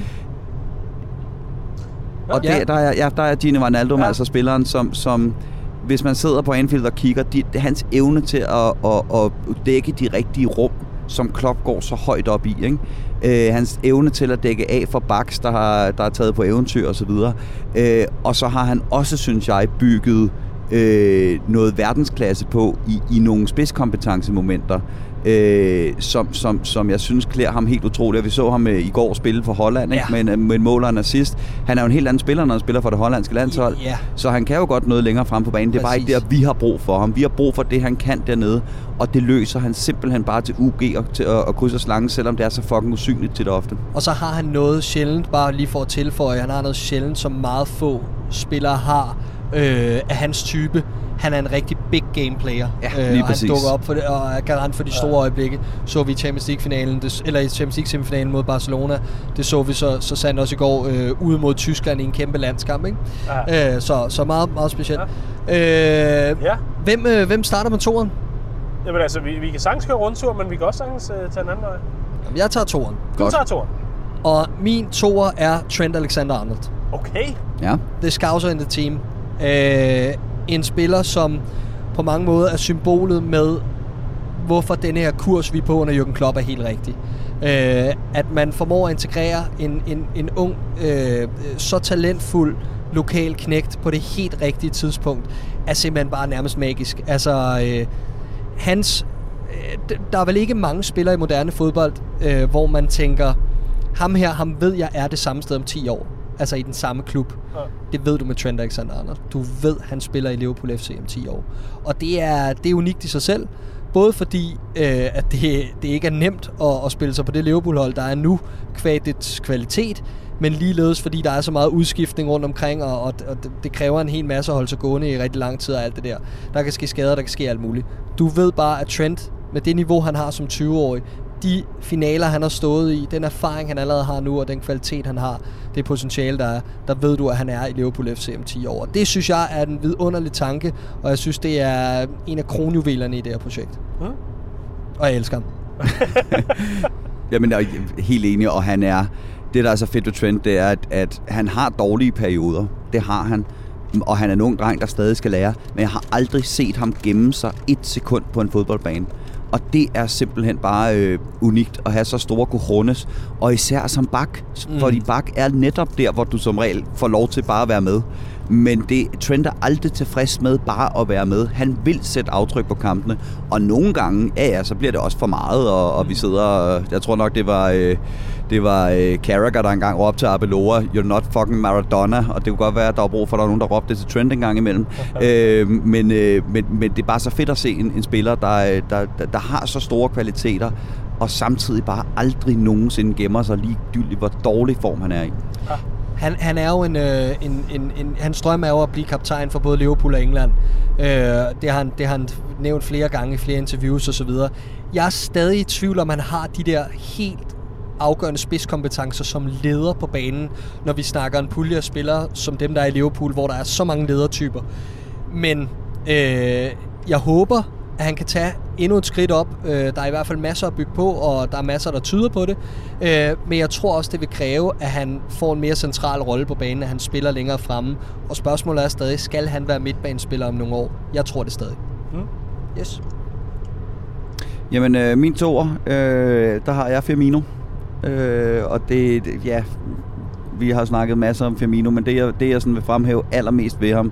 Og Ja. der, der, er, ja, der er Gini Wijnaldum ja. altså spilleren, som, som hvis man sidder på Anfield og kigger, de, hans evne til at, at, at dække de rigtige rum, som Klopp går så højt op i. Ikke? Øh, hans evne til at dække af for baks, der har, der er taget på eventyr osv. Og, øh, og så har han også, synes jeg, bygget øh, noget verdensklasse på i, i nogle spidskompetencemomenter, øh, som, som, som jeg synes klæder ham helt utroligt. Vi så ham øh, i går spille for Holland ikke? Ja. Med, en, med en mål og en assist. Han er jo en helt anden spiller, når han spiller for det hollandske landshold. Ja. Så han kan jo godt noget længere frem på banen. Det er bare ikke Præcis. der, vi har brug for ham. Vi har brug for det, han kan dernede. Og det løser han simpelthen bare til UG og til at, at krydse slangen, selvom det er så fucking usynligt til det ofte. Og så har han noget sjældent, bare lige for at tilføje, han har noget sjældent, som meget få spillere har øh, af hans type. Han er en rigtig big game player. Ja, øh, og han dukker op for det, og er garant for de store øjeblikke. Så vi i Champions League-finalen, det, eller i Champions League-semifinalen mod Barcelona. Det så vi så, så sandt også i går øh, ude mod Tyskland i en kæmpe landskamp. Ikke? Ja. Øh, så, så meget, meget specielt. Øh, Ja. hvem, øh, hvem starter med toren? Jamen altså, vi, vi kan sagtens køre rundtur, men vi kan også sagtens uh, tage en anden vej. Jamen, Jeg tager toren. Du Godt. tager turen. Og min toer er Trent Alexander-Arnold. Okay. Ja. The Scouser in the Team. Øh, en spiller, som på mange måder er symbolet med, hvorfor den her kurs, vi er på under Jürgen Klopp, er helt rigtig. Øh, at man formår at integrere en, en, en ung, øh, så talentfuld lokal knægt på det helt rigtige tidspunkt, er simpelthen bare nærmest magisk. Altså, øh, hans... Øh, der er vel ikke mange spillere i moderne fodbold, øh, hvor man tænker, ham her, ham ved jeg er det samme sted om 10 år. Altså i den samme klub. Ja. Det ved du med Trent Alexander-Arnold. Du ved, han spiller i Liverpool FC om 10 år. Og det er, det er unikt i sig selv. Både fordi, øh, at det, det ikke er nemt at, at spille sig på det Liverpool-hold, der er nu, kvad dets kvalitet, men ligeledes fordi der er så meget udskiftning rundt omkring, og, og, og det- det kræver en hel masse at holde sig gående i rigtig lang tid og alt det der. Der kan ske skader, der kan ske alt muligt. Du ved bare, at Trent, med det niveau, han har som 20-årig, de finaler, han har stået i, den erfaring, han allerede har nu, og den kvalitet, han har, det potentiale, der er, der ved du, at han er i Liverpool FC om 10 år. Det synes jeg er en vidunderlig tanke, og jeg synes, det er en af kronjuvelerne i det her projekt. Mm. Og jeg elsker ham. Jamen, jeg er helt enig, og han er... Det, der er så fedt ved Trent, det er, at, at han har dårlige perioder. Det har han. Og han er en ung dreng, der stadig skal lære. Men jeg har aldrig set ham gemme sig et sekund på en fodboldbane. Og det er simpelthen bare øh, unikt at have så store cojones. Og især som bak. Mm. Fordi bak er netop der, hvor du som regel får lov til bare at være med. Men det, Trent er aldrig tilfreds med bare at være med. Han vil sætte aftryk på kampene. Og nogle gange, ja ja, så bliver det også for meget. Og, og vi sidder, jeg tror nok, det var... Øh, det var øh, Carragher, der engang råbte til Arbeloa, you're not fucking Maradona, og det kunne godt være, at der var brug for, at der var nogen, der råbte det til Trent en gang imellem. øh, men, øh, men, men det er bare så fedt at se en, en spiller, der, øh, der, der, der har så store kvaliteter, og samtidig bare aldrig nogensinde gemmer sig ligegyldigt, hvor dårlig form han er i. Han, han er jo en, øh, en, en, en... Hans drøm er jo at blive kaptajn for både Liverpool og England. Øh, det, har han, det har han nævnt flere gange i flere interviews osv. Jeg er stadig i tvivl om, han har de der helt afgørende spidskompetencer som leder på banen, når vi snakker en pulje af spillere som dem, der er i Liverpool, hvor der er så mange ledertyper. Men øh, jeg håber, at han kan tage endnu et skridt op. Øh, der er i hvert fald masser at bygge på, og der er masser, der tyder på det. Øh, men jeg tror også, det vil kræve, at han får en mere central rolle på banen, at han spiller længere fremme. Og spørgsmålet er stadig, skal han være midtbanespiller om nogle år? Jeg tror det stadig. Mm. Yes. Jamen, øh, min toer, øh, der har jeg Firmino. Øh, og det, ja, vi har snakket masser om Firmino, men det jeg, det, jeg sådan vil fremhæve allermest ved ham,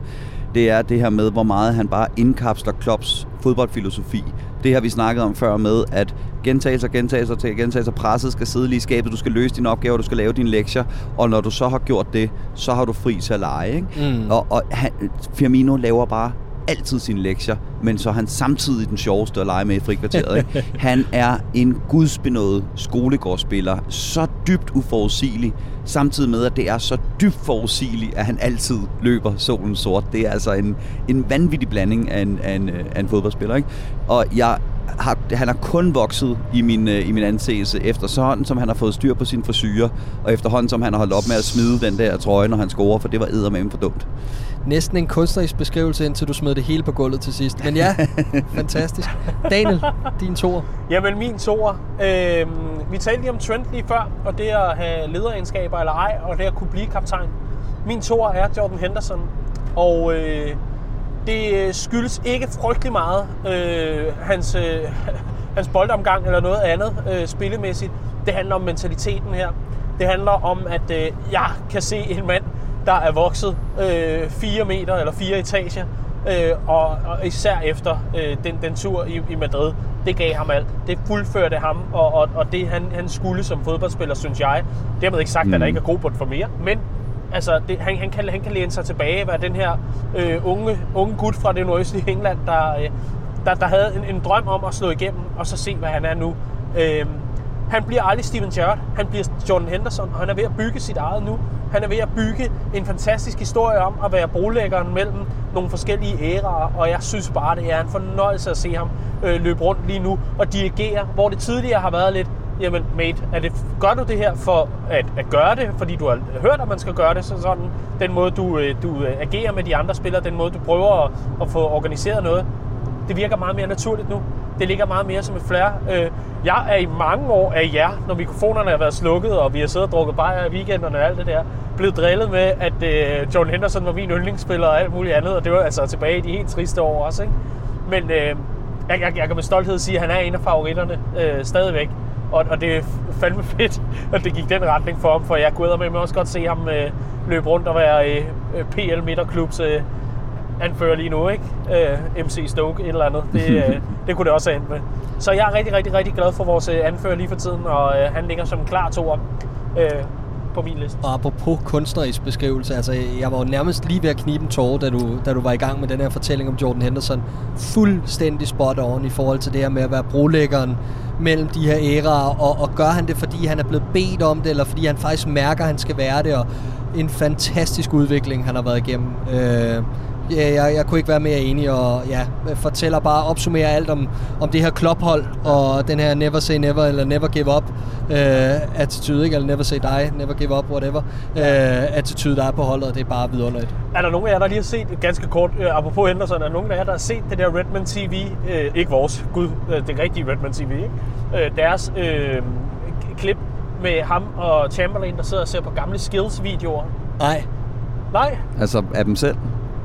det er det her med, hvor meget han bare indkapsler Klopps fodboldfilosofi. Det har vi snakket om før med, at gentagelser, gentagelser til gentagelser, presset skal sidde lige i skabet, du skal løse dine opgaver, du skal lave dine lektier, og når du så har gjort det, så har du fri til at lege. Ikke? Mm. Og, og han, Firmino laver bare altid sine lektier, men så er han samtidig den sjoveste at lege med i frikvarteret. Ikke? Han er en gudsbenået skolegårdsspiller, så dybt uforudsigelig, samtidig med, at det er så dybt forudsigeligt, at han altid løber solen sort. Det er altså en, en vanvittig blanding af en, af en, øh, af en fodboldspiller. Ikke? Og jeg har, han har kun vokset i min, øh, i min anseelse efterhånden, som han har fået styr på sin frisyrer, og efterhånden, som han har holdt op med at smide den der trøje, når han scorer, for det var eddermame for dumt. Næsten en kunstnerisk beskrivelse, indtil du smed det hele på gulvet til sidst. Men ja, fantastisk. Daniel, din toer. Jamen min toer. Øh, vi talte lige om Trent lige før, og det at have lederegenskaber eller ej, og det at kunne blive kaptajn. Min toer er Jordan Henderson, og øh, det skyldes ikke frygtelig meget øh, hans, øh, hans boldomgang eller noget andet øh, spillemæssigt. Det handler om mentaliteten her. Det handler om, at øh, jeg kan se en mand, der er vokset øh, 4 meter eller 4 etager, øh, og, og især efter øh, den, den tur i, i Madrid, det gav ham alt. Det fuldførte ham, og, og, og det han, han skulle som fodboldspiller, synes jeg. Dermed ikke sagt, mm. at der ikke er god på for mere, men altså, det, han, han, kan, han kan læne sig tilbage, være den her øh, unge, unge gut fra det nordøstlige England, der, øh, der, der havde en, en drøm om at slå igennem, og så se, hvad han er nu. Øh, han bliver aldrig Steven Gerrard, han bliver Jordan Henderson, og han er ved at bygge sit eget nu. Han er ved at bygge en fantastisk historie om at være brolæggeren mellem nogle forskellige æraer, og jeg synes bare, det er en fornøjelse at se ham øh, løbe rundt lige nu og dirigere, hvor det tidligere har været lidt, jamen mate, er det, gør du det her for at, at gøre det, fordi du har hørt, at man skal gøre det, så sådan den måde, du, øh, du øh, agerer med de andre spillere, den måde, du prøver at, at få organiseret noget, det virker meget mere naturligt nu. Det ligger meget mere som et flair. Øh, jeg er i mange år af jer, når mikrofonerne har været slukket, og vi har siddet og drukket bajer i weekenderne og alt det der, blevet drillet med, at øh, John Henderson var min yndlingsspiller og alt muligt andet, og det var altså tilbage i de helt triste år også. Ikke? Men øh, jeg, jeg, jeg kan med stolthed sige, at han er en af favoritterne øh, stadigvæk. Og, og det er fandme fedt, at det gik den retning for ham, for jeg kunne med mig også godt se ham øh, løbe rundt og være øh, PL Midterklubs øh, anfører lige nu, ikke? Uh, MC Stoke, et eller andet. Det, uh, det kunne det også have endt med. Så jeg er rigtig, rigtig, rigtig glad for vores anfører lige for tiden, og uh, han ligger som klar to om. Uh, på min liste. Og apropos kunstnerisk beskrivelse, altså jeg var jo nærmest lige ved at knibe en tårer, da du, da du var i gang med den her fortælling om Jordan Henderson. Fuldstændig spot on i forhold til det her med at være brolæggeren mellem de her æraer, og, og gør han det, fordi han er blevet bedt om det, eller fordi han faktisk mærker, at han skal være det, og en fantastisk udvikling, han har været igennem. Øh, Ja, jeg, jeg kunne ikke være mere enig, og ja, fortæller bare, opsummerer alt om, om det her klophold, og den her never say never, eller never give up uh, attitude, ikke? eller never say die, never give up, whatever, uh, attitude, der er på holdet, og det er bare vidunderligt. Er der nogen af jer, der lige har set, ganske kort, uh, apropos Henderson, er der nogen af jer, der har set det der Redman TV, uh, ikke vores, gud, uh, det rigtige Redman TV, ikke? Uh, deres uh, klip med ham og Chamberlain, der sidder og ser på gamle skills-videoer? Nej. Nej? Altså af dem selv?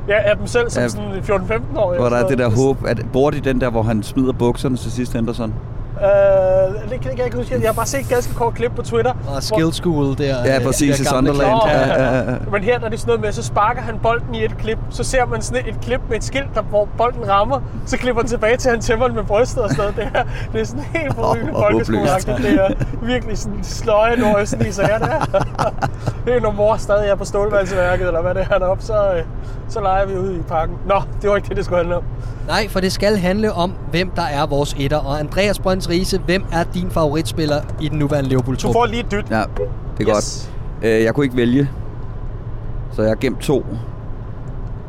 Ja, af dem selv som ja, sådan 14-15 år. Hvor der er det der håb. At, bor de den der, hvor han smider bukserne til sidst, Henderson? Uh, det kan jeg ikke huske. Jeg har bare set et ganske kort klip på Twitter. Og skill school der. Ja, præcis i Sunderland. Ja, ja, ja. Men her der er det sådan noget med, så sparker han bolden i et klip. Så ser man sådan et klip med et skilt, der, hvor bolden rammer. Så klipper han tilbage til, han tæmmer den med brystet og sådan noget. Det, her, det er sådan helt forrygende oh, folkeskoleagtigt. Det er virkelig sådan sløje nordøstlige sager der. det er når mor stadig er på stålvandsværket, eller hvad det er deroppe, så, øh, så leger vi ude i parken. Nå, det var ikke det, det skulle handle om. Nej, for det skal handle om, hvem der er vores etter. Og Andreas Brøns Riese, hvem er din favoritspiller i den nuværende liverpool -trup? Du får lige et dyt. Ja, det er yes. godt. Øh, jeg kunne ikke vælge, så jeg har gemt to.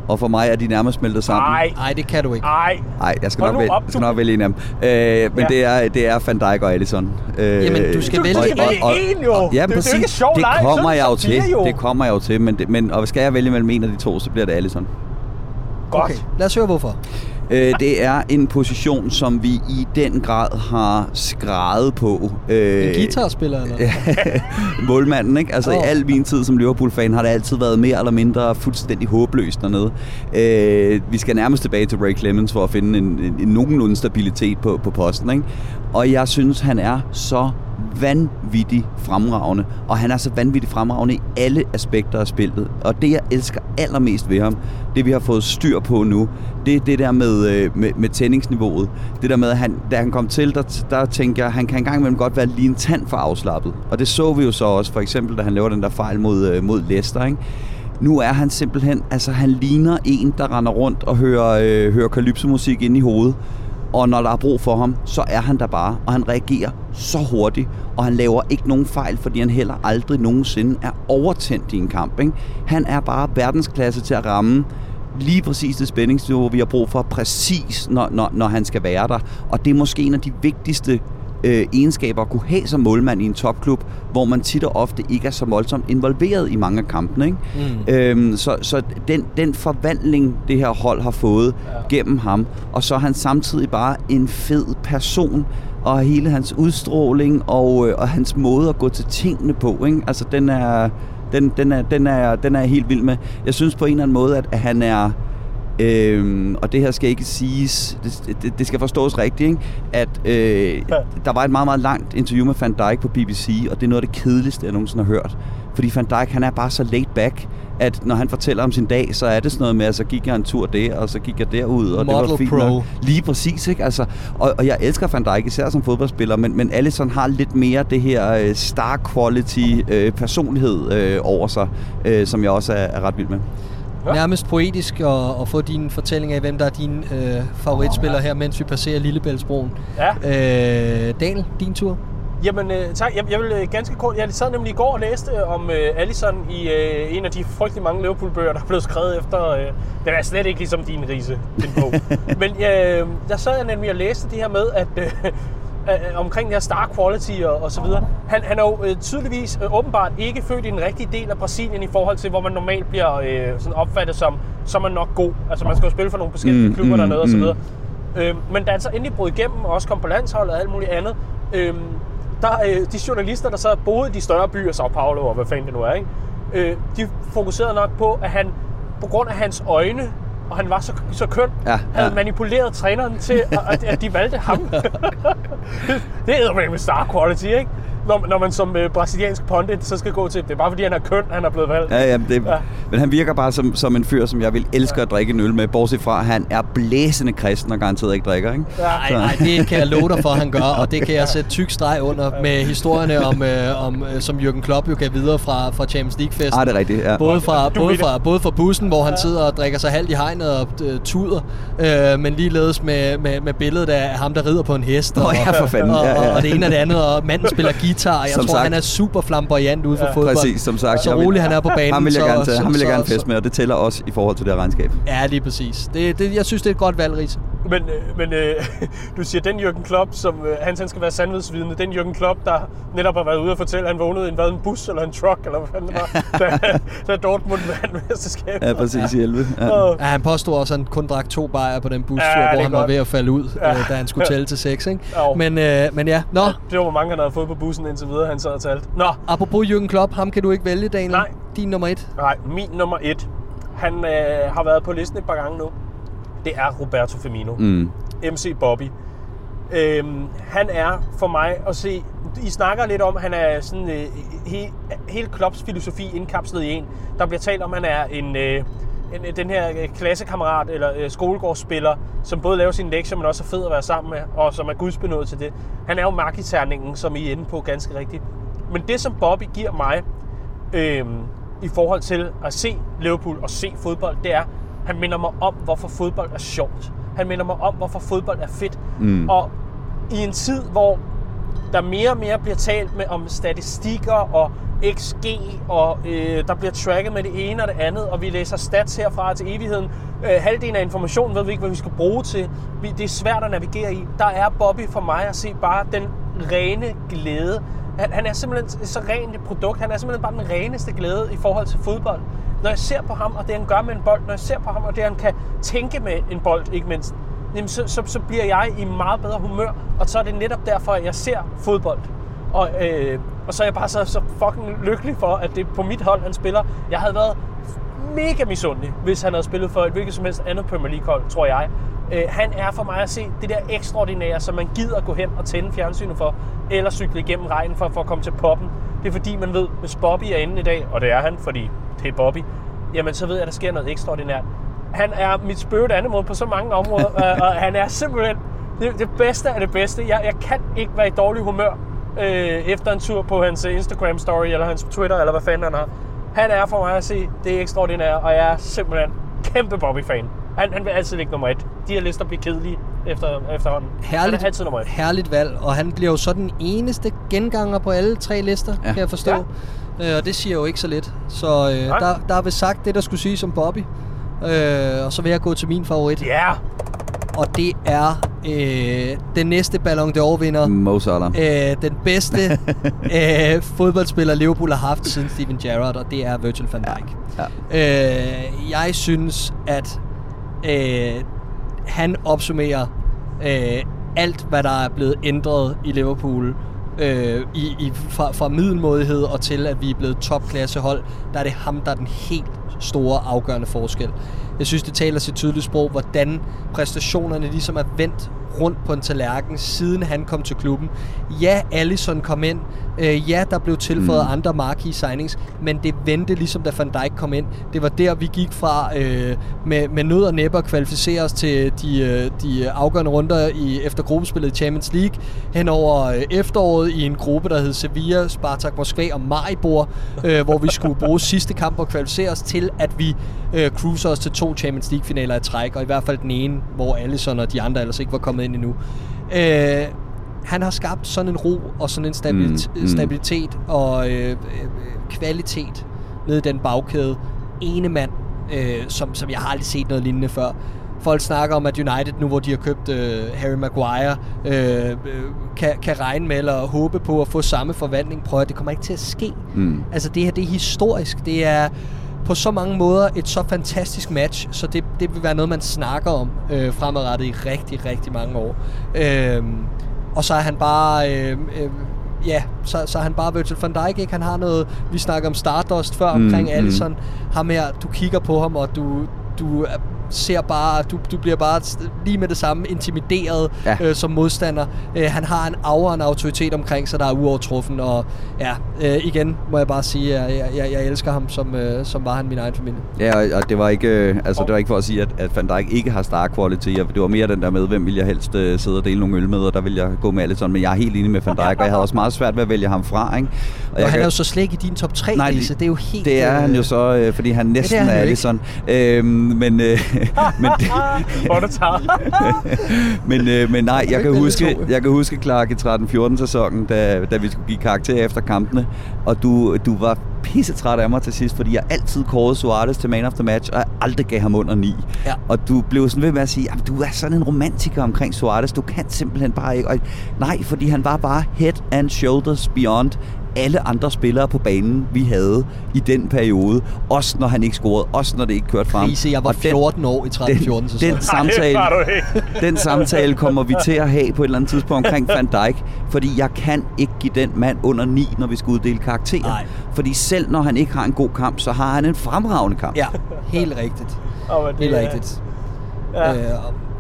Og for mig er de nærmest smeltet sammen. Nej, Nej, det kan du ikke. Nej. Nej, jeg skal nok, vælge, jeg skal nok vælge en af dem. Øh, men ja. det, er, det er Van Dijk og Alisson. Øh, Jamen, du skal vælge og, og, og, en, jo. Og, ja, det, præcis. det er ikke sjov det kommer jeg jo til. Jo. Det kommer jeg jo til. Men, det, men og skal jeg vælge mellem en af de to, så bliver det Alisson. Godt. Okay, lad os høre hvorfor. Øh, det er en position, som vi i den grad har skrevet på. Øh, en guitarspiller, eller? målmanden, ikke? Altså oh. i al min tid som Liverpool-fan har det altid været mere eller mindre fuldstændig håbløst dernede. Øh, vi skal nærmest tilbage til Ray Clemens for at finde en, en, en nogenlunde stabilitet på, på posten, ikke? Og jeg synes, han er så vanvittigt fremragende, og han er så vanvittigt fremragende i alle aspekter af spillet. Og det, jeg elsker allermest ved ham, det vi har fået styr på nu, det er det der med, øh, med, med tændingsniveauet. Det der med, at han, da han kom til, der, der tænker jeg, han kan engang imellem godt være lige en tand for afslappet. Og det så vi jo så også, for eksempel, da han laver den der fejl mod, øh, mod Leicester, ikke? Nu er han simpelthen, altså han ligner en, der render rundt og hører, øh, hører kalypsomusik ind i hovedet. Og når der er brug for ham, så er han der bare, og han reagerer så hurtigt, og han laver ikke nogen fejl, fordi han heller aldrig nogensinde er overtændt i en kamp. Ikke? Han er bare verdensklasse til at ramme lige præcis det spændingsniveau, vi har brug for, præcis når, når, når han skal være der. Og det er måske en af de vigtigste øh, egenskaber at kunne have som målmand i en topklub, hvor man tit og ofte ikke er så voldsomt involveret i mange af kampene. Ikke? Mm. Øhm, så så den, den forvandling, det her hold har fået ja. gennem ham, og så er han samtidig bare en fed person, og hele hans udstråling og, øh, og hans måde at gå til tingene på, ikke? altså den er, den, den, er, den, er, den er helt vild med. Jeg synes på en eller anden måde, at, at han er Øhm, og det her skal ikke siges, det, det, det skal forstås rigtigt, ikke? at øh, der var et meget, meget langt interview med Van Dijk på BBC, og det er noget af det kedeligste, jeg nogensinde har hørt. Fordi Van Dijk, han er bare så laid back, at når han fortæller om sin dag, så er det sådan noget med, at så gik jeg en tur der, og så gik jeg derud, og Model det var fint pro. nok. Lige præcis, ikke? Altså, og, og jeg elsker Van Dijk, især som fodboldspiller, men, men Alisson har lidt mere det her øh, star quality øh, personlighed øh, over sig, øh, som jeg også er, er ret vild med. Ja. Nærmest poetisk at, at få din fortælling af, hvem der er din øh, favoritspiller her, mens vi passerer Lillebæltsbroen. Ja. Øh, Daniel, din tur? Jamen øh, tak. Jeg, jeg vil øh, ganske kort... Jeg sad nemlig i går og læste om øh, Allison i øh, en af de frygtelig mange Liverpool-bøger, der er blevet skrevet efter... Øh, den er slet ikke ligesom din rise, din bog. Men øh, der sad jeg nemlig og læste det her med, at... Øh, øh, omkring det her star quality og, og så videre. Han, han er jo øh, tydeligvis øh, åbenbart ikke født i den rigtige del af Brasilien i forhold til, hvor man normalt bliver øh, sådan opfattet som, er man nok god. Altså man skal jo spille for nogle forskellige Mm, mm, klubber mm, dernede og så mm. videre. Øh, men da han så endelig brød igennem og også kom på landsholdet og alt muligt andet, øh, der, øh, de journalister, der så boede i de større byer, Sao Paulo og hvad fanden det nu er, ikke? Øh, de fokuserede nok på, at han på grund af hans øjne, og han var så, så køn, Ja, ja. manipuleret træneren til, at, at de valgte ham. det er med star quality, ikke? Når, når man som øh, brasiliansk pundit så skal gå til, det er bare fordi han er køn, han er blevet valgt. Ja, ja, det, Ja. ja. Men han virker bare som, som en fyr, som jeg vil elske at drikke en øl med, bortset fra, at han er blæsende kristen og garanteret ikke drikker, ikke? Nej, Så- nej, det kan jeg love dig for, at han gør, og det kan jeg sætte tyk streg under med historierne om, øh, om øh, som Jürgen Klopp jo kan videre fra, fra Champions League-festen. Ah, det er rigtigt, ja. Både fra, både, fra, både fra bussen, hvor han sidder og drikker sig halvt i hegnet og øh, tuder, øh, men ligeledes med, med, med billedet af ham, der rider på en hest. Nå ja, for fanden. Og, Ja, ja. og, og det ene og det andet, og manden spiller guitar. Jeg Som tror, sagt. han er super flamboyant ude for fodbold. Præcis, som sagt. Så rolig han er på banen. Ham vil jeg så- gerne, tage, så- ham vil jeg gerne feste med, og det tæller også i forhold til det her regnskab. Ja, lige præcis. Det, det, jeg synes, det er et godt valg, Ries. Men, øh, men øh, du siger, den Jürgen Klopp, som øh, han, han skal være sandhedsvidende, den Jürgen Klopp, der netop har været ude og fortælle, at han vågnede i en, hvad, en bus eller en truck, eller hvad fanden det var, da, da Dortmund vandt mesterskabet. Ja, præcis i 11. Ja. Og- Ja, han påstod også, at han kun drak to bajer på den bustur, Ja, hvor han var godt. ved at falde ud, Ja. øh, da han skulle tælle til seks. Ikke? Jo. Men, øh, men ja, nå, Det var, hvor mange han havde fået på bussen indtil videre, han sad og talte. Nå, apropos Jürgen Klopp, ham kan du ikke vælge, Daniel. Nej. Din nummer et. nej, min nummer et. Han øh, har været på listen et par gange nu. Det er Roberto Firmino. Mm. MC Bobby. Øhm, han er for mig at se... I snakker lidt om, at han er sådan øh, he, hele Klopps filosofi indkapslet i en. Der bliver talt om, at han er en, øh, en, den her øh, klassekammerat eller øh, skolegårdsspiller, som både laver sine lektier, men også er fed at være sammen med, og som er gudsbenået til det. Han er jo magiterningen, som I er inde på ganske rigtigt. Men det, som Bobby giver mig øh, i forhold til at se Liverpool og se fodbold, det er, han minder mig om, hvorfor fodbold er sjovt. Han minder mig om, hvorfor fodbold er fedt. Mm. Og i en tid, hvor der mere og mere bliver talt med om statistikker og XG, og øh, der bliver tracket med det ene og det andet, og vi læser stats herfra til evigheden. Øh, halvdelen af informationen ved vi ikke, hvad vi skal bruge til. Vi, det er svært at navigere i. Der er Bobby for mig at se bare den rene glæde. Han, han er simpelthen så rent et produkt. Han er simpelthen bare den reneste glæde i forhold til fodbold. Når jeg ser på ham, og det han gør med en bold, når jeg ser på ham, og det han kan tænke med en bold, ikke mindst, jamen så, så, så bliver jeg i meget bedre humør, og så er det netop derfor, at jeg ser fodbold. Og, øh, og så er jeg bare så, så fucking lykkelig for, at det er på mit hold, han spiller. Jeg havde været mega misundelig, hvis han havde spillet for et hvilket som helst andet Premier League-hold, tror jeg. Øh, han er for mig at se det der ekstraordinære, som man gider gå hen og tænde fjernsynet for, eller cykle igennem regnen for, for at komme til poppen. Det er fordi, man ved, hvis Bobby er inde i dag, og det er han, fordi det er Bobby, jamen så ved jeg, at der sker noget ekstraordinært. Han er mit spirit animal på så mange områder, øh, og han er simpelthen det, det bedste af det bedste. Jeg, jeg kan ikke være i dårlig humør øh, efter en tur på hans Instagram story, eller hans Twitter, eller hvad fanden han har. Han er for mig at se det er ekstraordinære, og jeg er simpelthen kæmpe Bobby-fan. Han, han vil altid ligge nummer et. De her lister bliver kedelige efter, efterhånden. Herligt, Han er altid nummer et. herligt valg, og han bliver jo så den eneste genganger på alle tre lister, ja. kan jeg forstå. Ja. Øh, og det siger jo ikke så lidt. Så øh, Nej. der, der er vist sagt det, der skulle sige som Bobby. Øh, og så vil jeg gå til min favorit, Ja, yeah. og det er øh, den næste Ballon d'Or-vinder. Mo Salah. Øh, den bedste øh, fodboldspiller Liverpool har haft siden Steven Gerrard, og det er Virgil van Dijk. Ja. Øh, jeg synes, at øh, han opsummerer øh, alt, hvad der er blevet ændret i Liverpool øh, i, i, fra, fra middelmådighed og til, at vi er blevet topklassehold, der er det ham, der er den helt store afgørende forskel. Jeg synes, det taler sit tydelige sprog, hvordan præstationerne ligesom er vendt rundt på en tallerken, siden han kom til klubben. Ja, Allison kom ind. Øh, ja, der blev tilføjet mm. andre marquee signings, men det vendte ligesom da Van Dijk kom ind. Det var der, vi gik fra øh, med, med nød og næppe at kvalificere os til de, øh, de afgørende runder i, efter gruppespillet i Champions League, hen over øh, efteråret i en gruppe, der hed Sevilla, Spartak Moskva og Maribor, øh, hvor vi skulle bruge sidste kamp og kvalificere os til, at vi øh, cruiser os til to Champions League-finaler i træk, og i hvert fald den ene, hvor Allison og de andre ellers ikke var kommet ind endnu. Øh, han har skabt sådan en ro og sådan en stabilit- mm, mm. stabilitet og øh, øh, kvalitet ned i den bagkæde. Ene mand, øh, som, som jeg har aldrig set noget lignende før. Folk snakker om, at United nu, hvor de har købt øh, Harry Maguire, øh, øh, kan, kan regne med eller håbe på at få samme forvandling. Prøv at det kommer ikke til at ske. Mm. Altså det her, det er historisk. Det er på så mange måder et så fantastisk match, så det, det vil være noget, man snakker om øh, fremadrettet i rigtig, rigtig mange år. Øh, og så er han bare... Øh, øh, ja, så, så er han bare Virgil van Dijk, ikke? Han har noget... Vi snakker om Stardust før mm, omkring Alisson. Mm. Ham her, du kigger på ham, og du, du ser bare, du, du bliver bare lige med det samme intimideret ja. øh, som modstander. Øh, han har en aura en autoritet omkring sig, der er uovertruffen, og ja, øh, igen må jeg bare sige, at jeg, jeg, jeg elsker ham, som, øh, som var han min egen familie. Ja, og, og det var ikke, øh, altså det var ikke for at sige, at, at Van Dijk ikke har star quality. Det var mere den der med, hvem vil jeg helst øh, sidde og dele nogle øl med, og der vil jeg gå med Alisson, men jeg er helt enig med Van Dijk, og jeg havde også meget svært ved at vælge ham fra, ikke? Og, og han kan... er jo så slet ikke i din top 3, Nej, det, det er jo helt... Det er han jo så, øh, fordi han næsten ja, er, er Alisson. Øhm, men, øh, men det, hvor du tager. men, øh, men nej, jeg kan, huske, jeg kan huske Clark i 13-14 sæsonen, da, da vi skulle give karakter efter kampene, og du, du var pisse træt af mig til sidst, fordi jeg altid kårede Suarez til man of the match, og jeg aldrig gav ham under 9. Ja. Og du blev sådan ved med at sige, at du er sådan en romantiker omkring Suarez, du kan simpelthen bare ikke. Og nej, fordi han var bare head and shoulders beyond alle andre spillere på banen, vi havde i den periode. Også når han ikke scorede, også når det ikke kørte frem. Krise, jeg var 14 den, år i 13-14 sæson. Den samtale, den samtale kommer vi til at have på et eller andet tidspunkt omkring Van Dijk, fordi jeg kan ikke give den mand under 9, når vi skal uddele karakterer. Nej. Fordi selv når han ikke har en god kamp, så har han en fremragende kamp. Ja, helt rigtigt. Oh, helt rigtigt. Ja. Øh,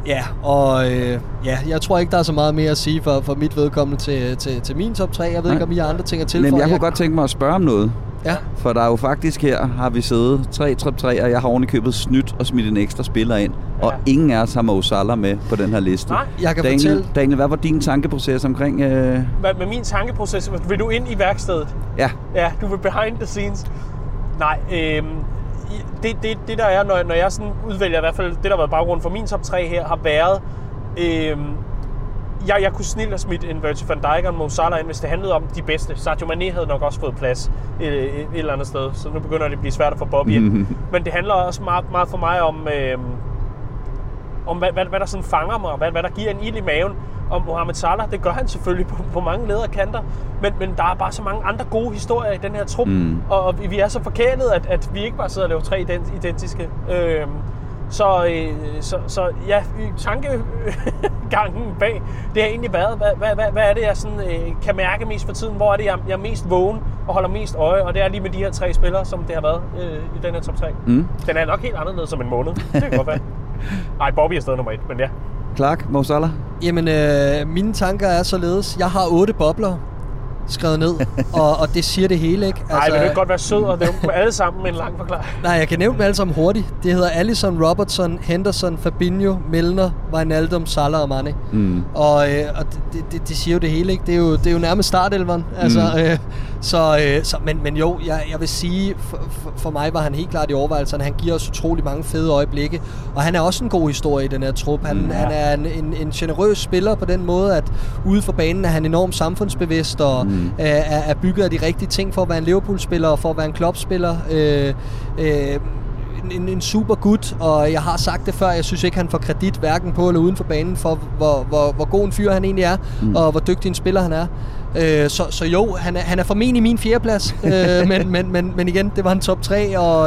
Ja, og øh, ja, jeg tror ikke, der er så meget mere at sige for, for mit vedkommende til, til, til min top 3. Jeg ved Nej. ikke, om I har andre ting at tilføje. Men jeg kunne godt tænke mig at spørge om noget. Ja. For der er jo faktisk her, har vi siddet 3 top 3, og jeg har oven købet snydt og smidt en ekstra spiller ind. Ja. Og ingen af os har Mo Salah med på den her liste. Nej, jeg kan Daniel, fortælle. Daniel, hvad var din tankeproces omkring... Øh... Hvad med min tankeproces? Vil du ind i værkstedet? Ja. Ja, du vil behind the scenes. Nej, øh, det, det, det der er, når, når jeg sådan udvælger i hvert fald, det der har været baggrund for min top 3 her, har været, øh, jeg, jeg kunne snilt have smidt en Virgil van Dijk og en Mo Salah ind, hvis det handlede om de bedste. Sadio Mane havde nok også fået plads et, et, et eller andet sted, så nu begynder det at blive svært at få Bobby ind. Mm-hmm. Men det handler også meget, meget for mig om, øh, om hvad, hvad, hvad der sådan fanger mig, hvad, hvad der giver en ild i maven om Mohamed Salah. Det gør han selvfølgelig på, på mange lederkanter, men, men der er bare så mange andre gode historier i den her trup, mm. og, og vi er så forkælet, at, at vi ikke bare sidder og laver tre identiske. Øh, så, øh, så, så ja, tankegangen bag, det har egentlig været, hvad, hvad, hvad, hvad er det, jeg sådan, øh, kan mærke mest for tiden? Hvor er det, jeg, jeg er mest vågen og holder mest øje? Og det er lige med de her tre spillere, som det har været øh, i den her top 3. Mm. Den er nok helt anderledes som en måned. Det kan godt være. Nej, Bobby er stadig nummer et, men ja. Clark, Mo Salah? Jamen, øh, mine tanker er således. Jeg har otte bobler skrevet ned, og, og det siger det hele, ikke? Nej, altså, men det kan godt være sød og nævne dem alle sammen med en lang forklaring. Nej, jeg kan nævne dem alle sammen hurtigt. Det hedder Allison, Robertson, Henderson, Fabinho, Milner, Wijnaldum, Salah og Mane. Mm. Og, øh, og det, det, det, siger jo det hele, ikke? Det er jo, det er jo nærmest startelveren. Altså, mm. øh, så, øh, så, men, men jo, jeg, jeg vil sige, for, for, for mig var han helt klart i overvejelserne. Han giver os utrolig mange fede øjeblikke, og han er også en god historie i den her trup. Han, mm, ja. han er en, en, en generøs spiller på den måde, at ude for banen er han enormt samfundsbevidst og mm. er, er bygget af de rigtige ting for at være en Liverpool-spiller og for at være en Klopp-spiller. Øh, øh, en, en super gut, og jeg har sagt det før, jeg synes ikke, han får kredit hverken på eller uden for banen for, hvor, hvor, hvor god en fyr han egentlig er, mm. og hvor dygtig en spiller han er. Øh, så, så jo, han er, han er formentlig min fjerdeplads, øh, men, men, men, men igen, det var en top 3, og,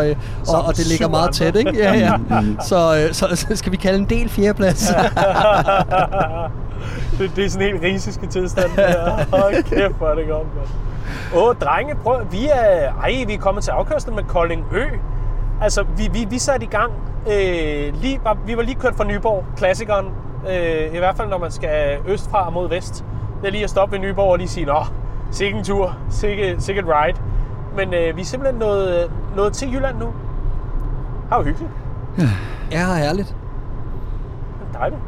og, og det ligger meget tæt, ikke? Ja, ja. Så, øh, så, så skal vi kalde en del fjerdeplads. det, det er sådan en helt risiske tilstand. Hold kæft, hvor er det godt, mand. Åh, drenge, prøv, vi er, ej, vi er kommet til afkørslen med Kolding Ø. Altså, vi, vi, vi satte i gang, øh, lige, var, vi var lige kørt fra Nyborg, klassikeren, øh, i hvert fald når man skal østfra mod vest. Det er lige at stoppe ved Nyborg og lige sige, nå, sikke en tur, sikke, sikke et ride. Men øh, vi er simpelthen nået, nået til Jylland nu. Er jo hyggeligt. Ja, herligt. Det er dejligt.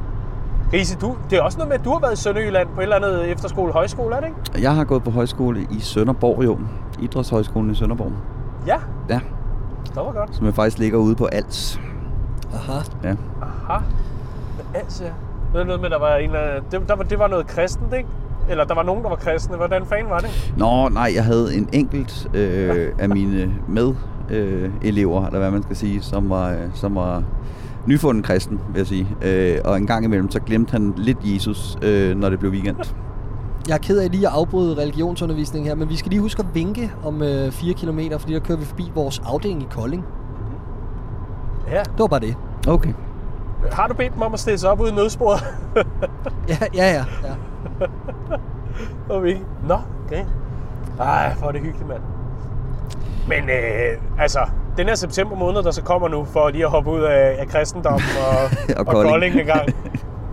Riese, du, det er også noget med, at du har været i Sønderjylland på et eller andet efterskole, højskole, er det ikke? Jeg har gået på højskole i Sønderborg, jo. Idrætshøjskolen i Sønderborg. Ja, Ja, det var godt. som jeg faktisk ligger ude på Als. Aha. Ja. Aha. Altså, det er noget med, der var en af, det, der var, det var noget kristent, ikke? Eller der var nogen, der var kristne. Hvordan fanden var det? Nå, nej, jeg havde en enkelt øh, af mine med øh, elever, eller hvad man skal sige, som var, øh, som var nyfunden kristen, vil jeg sige. Øh, og en gang imellem, så glemte han lidt Jesus, øh, når det blev weekend. Jeg er ked af lige at afbryde religionsundervisningen her, men vi skal lige huske at vinke om øh, 4 km, fordi der kører vi forbi vores afdeling i Kolding. Ja. Det var bare det. Okay. Har du bedt dem om at stille sig op ude i nødsporet? Ja, ja, ja. ja. okay. Nå, okay. Ej, hvor er det hyggeligt, mand. Men øh, altså, den her september måned, der så kommer nu, for lige at hoppe ud af, af kristendom og, Og og. Kolding en gang.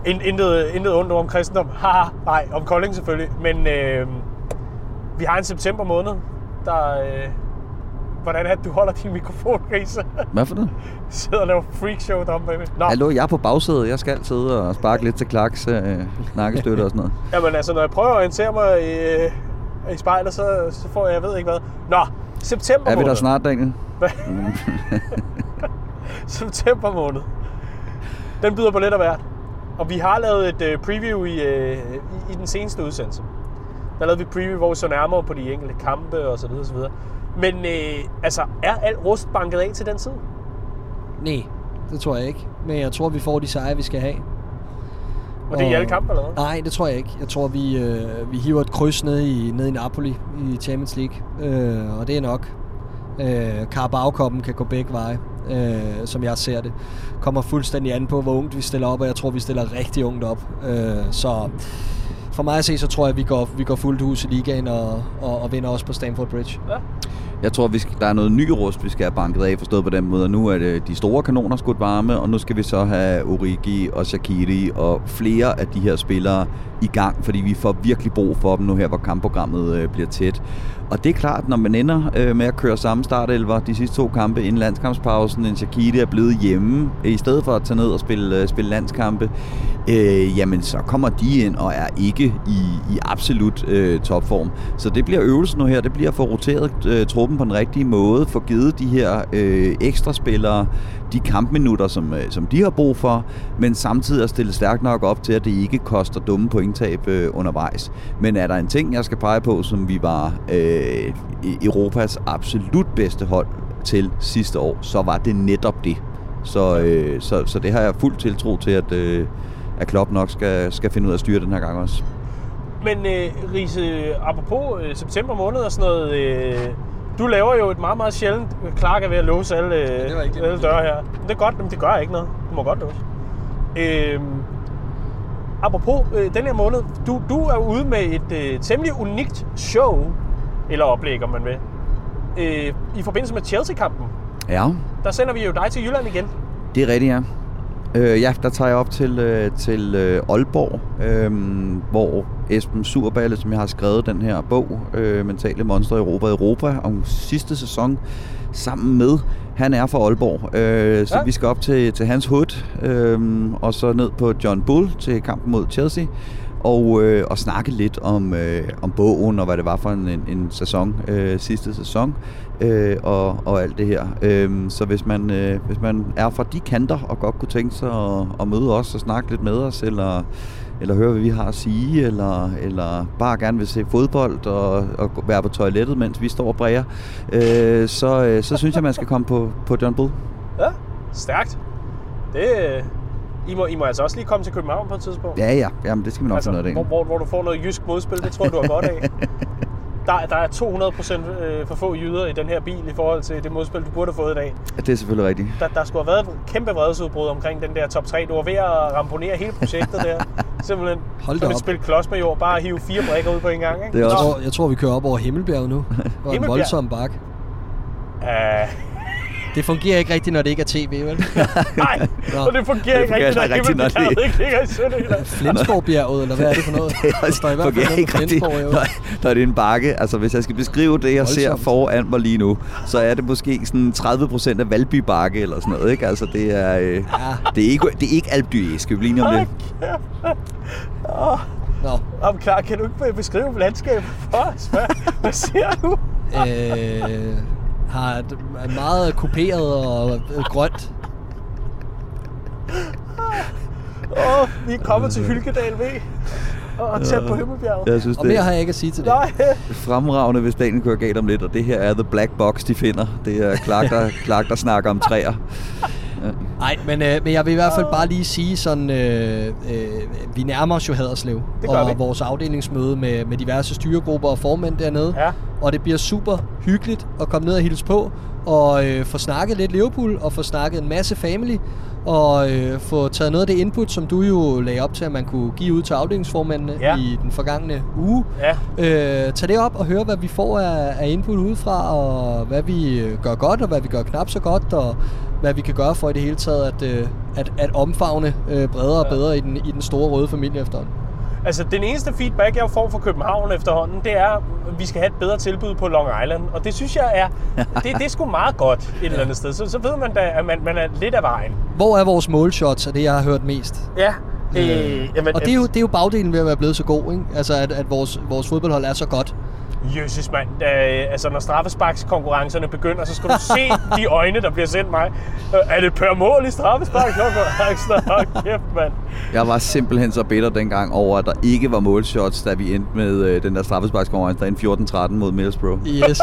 In, intet, intet ondt om kristendom. Haha, nej, om Kolding selvfølgelig. Men øh, vi har en september måned, der... Øh, hvordan er det, du holder din mikrofon, Grise? Hvad for noget? Sidder og laver freakshow deromme bagved. Nå, Hallo, jeg er på bagsædet. Jeg skal sidde og sparke lidt til klaks, øh, nakkestøtte og sådan noget. Jamen altså, når jeg prøver at orientere mig i, i spejlet, så, så får jeg, jeg ved ikke hvad. Nå, september Er vi måned. der snart, Daniel? September måned. Den byder på lidt af hvert. Og vi har lavet et øh, preview i, øh, i, i den seneste udsendelse. Der lavede vi preview, hvor vi så nærmere på de enkelte kampe og så videre, så videre. Men øh, altså, er alt rust banket af til den tid? Nej, det tror jeg ikke. Men jeg tror, vi får de sejre, vi skal have. Og det er i Og- alle kampe, eller hvad? Nej, det tror jeg ikke. Jeg tror, vi, øh, vi hiver et kryds ned i, ned i Napoli i Champions League. Øh, og det er nok. Øh, Carabao-koppen kan gå begge veje, øh, som jeg ser det. Kommer fuldstændig an på, hvor ungt vi stiller op, og jeg tror, vi stiller rigtig ungt op. Øh, så for mig at se, så tror jeg, at vi går, vi går fuldt hus i ligaen og, og, og vinder også på Stamford Bridge. Ja. Jeg tror, vi skal, der er noget ny rust, vi skal have banket af, forstået på den måde. Og nu er det de store kanoner skudt varme, og nu skal vi så have Origi og Shakiri og flere af de her spillere i gang, fordi vi får virkelig brug for dem nu her, hvor kampprogrammet øh, bliver tæt. Og det er klart, når man ender øh, med at køre samme startelver de sidste to kampe inden landskampspausen, en Shakiri er blevet hjemme, i stedet for at tage ned og spille, øh, spille landskampe, øh, jamen så kommer de ind og er ikke i, i absolut øh, topform. Så det bliver øvelsen nu her, det bliver at få roteret øh, truppen på den rigtige måde, få givet de her øh, ekstra spillere de kampminutter, som, øh, som de har brug for, men samtidig at stille stærkt nok op til, at det ikke koster dumme pointtab øh, undervejs. Men er der en ting, jeg skal pege på, som vi var øh, Europas absolut bedste hold til sidste år, så var det netop det. Så, øh, så, så det har jeg fuld tiltro til, at, øh, at Klopp nok skal, skal finde ud af at styre den her gang også. Men øh, Riese, apropos øh, september måned og sådan noget, øh, du laver jo et meget, meget sjældent Clark er ved at låse alle, det det, alle døre her. Men det er godt, men det gør ikke noget. Du må godt låse. Øh, apropos øh, den her måned, du, du er ude med et øh, temmelig unikt show, eller oplæg, om man vil, øh, i forbindelse med Chelsea-kampen. Ja, Der sender vi jo dig til Jylland igen. det er rigtigt, ja. Øh, ja, der tager jeg op til, øh, til øh, Aalborg, øh, hvor Esben Surballe, som jeg har skrevet den her bog, øh, Mentale Monster i Europa Europa, om sidste sæson, sammen med, han er fra Aalborg. Øh, så ja. vi skal op til, til hans hood, øh, og så ned på John Bull til kampen mod Chelsea, og, øh, og snakke lidt om, øh, om bogen, og hvad det var for en, en, en sæson, øh, sidste sæson, øh, og, og alt det her. Øh, så hvis man, øh, hvis man er fra de kanter, og godt kunne tænke sig at, at møde os og snakke lidt med os, eller, eller høre, hvad vi har at sige, eller, eller bare gerne vil se fodbold og, og være på toilettet, mens vi står og bræger, øh, så, øh, så synes jeg, man skal komme på, på John Bull. Ja, stærkt. Det, øh, I, må, I må altså også lige komme til København på et tidspunkt. Ja, ja, jamen, det skal vi nok altså, finde noget af. hvor, hvor, hvor du får noget jysk modspil, det tror du har godt af. der, der er 200% øh, for få jyder i den her bil i forhold til det modspil, du burde have fået i dag. Ja, det er selvfølgelig rigtigt. Der, der skulle have været et kæmpe vredesudbrud omkring den der top 3. Du var ved at ramponere hele projektet der. Simpelthen Hold da som et op. spil klods med jord. Bare hive fire brækker ud på en gang. Ikke? Det er Jeg også- tror, jeg tror, vi kører op over Himmelbjerget nu. Det var en voldsom bak. Uh, Det fungerer ikke rigtigt, når det ikke er tv, vel? nej, Nå. og det fungerer Det ikke fungerer rigtigt, når ikke rigtigt, når det- ikke ligger i Sønderjylland. Flensborgbjerget, eller hvad er det for noget? Det Der står i hvert fald fungerer noget ikke rigtigt, når, når det er en bakke. Altså, hvis jeg skal beskrive det, jeg ser Voldsomt. foran mig lige nu, så er det måske sådan 30 procent af Valby Bakke eller sådan noget, ikke? Altså, det er, øh, Ja. det er ikke, det er ikke Alpdy, skal vi blive enige om det? Nå, Om klar, kan du ikke beskrive landskabet for os? Hvad, hvad ser du? øh, har et- er meget kuperet og øh, grønt. Åh, oh, vi er kommet til Hylkedal V. Og tæt på Himmelbjerget. Jeg synes, Og det mere er har jeg ikke at sige til det. Nej, fremragende, hvis dagen kører galt om lidt, og det her er The Black Box, de finder. Det er Clark, der, Clark, der snakker om træer. Nej, men, øh, men jeg vil i hvert fald bare lige sige sådan, øh, øh, vi nærmer os jo Haderslev. Og vi. vores afdelingsmøde med, med diverse styregrupper og formænd dernede. Ja. Og det bliver super hyggeligt at komme ned og hilse på, og øh, få snakket lidt Liverpool, og få snakket en masse family, og øh, få taget noget af det input, som du jo lagde op til, at man kunne give ud til afdelingsformændene Ja. i den forgangne uge. ja. Øh, tag det op og høre, hvad vi får af, af input udefra, og hvad vi øh, gør godt, og hvad vi gør knap så godt, og hvad vi kan gøre for i det hele taget at, øh, at, at omfavne øh, bredere og bedre i den, i den store røde familie efterhånden. Altså, den eneste feedback, jeg får fra København efterhånden, det er, at vi skal have et bedre tilbud på Long Island. Og det synes jeg er, det, det er sgu meget godt et eller andet sted. Så, så ved man da, at man, man er lidt af vejen. Hvor er vores målshots, er det, jeg har hørt mest? Ja. Øh, jamen, Og det er, jo, det er jo bagdelen ved at være blevet så god, ikke? Altså, at, at vores, vores fodboldhold er så godt. Jesus, mand. Øh, altså, når straffesparkskonkurrencerne begynder, så skal du se de øjne, der bliver sendt mig. Øh, er det per mål i straffesparkskonkurrencen? Hold kæft, mand. Jeg var simpelthen så bitter dengang over, at der ikke var målshots, da vi endte med øh, den der straffesparkskonkurrence, der endte 14-13 mod Middlesbrough. Yes.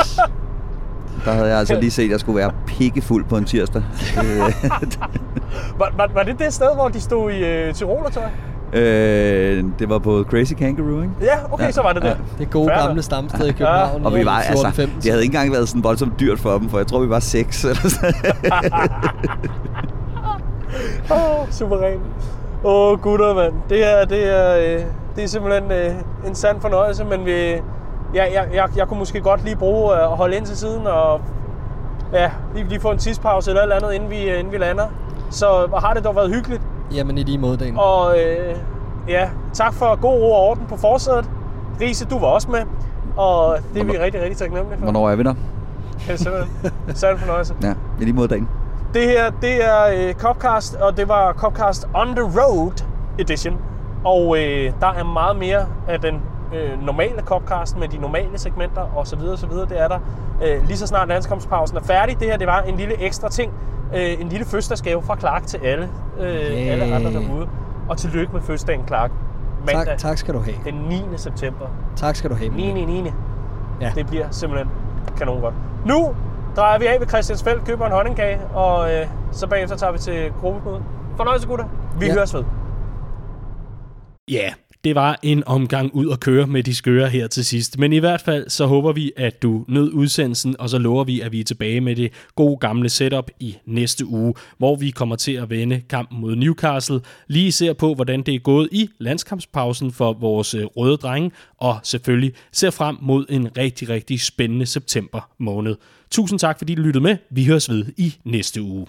Der havde jeg altså lige set, at jeg skulle være pikkefuld på en tirsdag. Var, var, var det det sted, hvor de stod i øh, Tyrolertøj? Øh, det var på Crazy Kangaroo, ikke? Ja, okay, Ja, så var det ja. det. Det gode Fair gamle stamsted i København. Og vi var, altså, 14-15. det havde ikke engang været sådan voldsomt dyrt for dem, for jeg tror, vi var seks eller sådan. Åh, oh, suveræn. Åh, oh, gutter, mand. Det er, det er, øh, det er simpelthen øh, en sand fornøjelse, men vi, jeg, jeg, jeg, jeg kunne måske godt lige bruge øh, at holde ind til siden og ja, lige, lige få en tidspause eller eller andet, inden vi, øh, inden vi lander. Så har det dog været hyggeligt. Jamen i lige måde, Dan. Og øh, ja, tak for god ro og orden på forsædet. Riese, du var også med. Og det er vi rigtig, rigtig taknemmelige for. Hvornår er vi der? Ja, simpelthen. Sand fornøjelse. Ja, i lige mod dagen. Det her, det er øh, Copcast, og det var Copcast On The Road Edition. Og øh, der er meget mere af den øh, normale Copcast med de normale segmenter osv. osv. Det er der. Øh, lige så snart landskampspausen er færdig. Det her, det var en lille ekstra ting. Øh, en lille fødselsdagsgave fra Clark til alle, øh, alle andre derude. Og tillykke med fødselsdagen, Clark. Mandag Tak, tak skal du have. den 9. september. Tak skal du have. 9. 9. 9. Ja. Det bliver simpelthen kanon godt. Nu drejer vi af ved Christiansfeldt, køber en honningkage, og øh, så bagefter tager vi til gruppemøde. Fornøjelse, gutter. Vi Ja. høres ved. Ja, det var en omgang ud at køre med de skøre her til sidst. Men i hvert fald så håber vi, at du nød udsendelsen, og så lover vi, at vi er tilbage med det gode gamle setup i næste uge, hvor vi kommer til at vende kampen mod Newcastle. Lige ser på, hvordan det er gået i landskampspausen for vores øh, røde drenge, og selvfølgelig ser frem mod en rigtig, rigtig spændende september måned. Tusind tak, fordi du lyttede med. Vi høres ved i næste uge.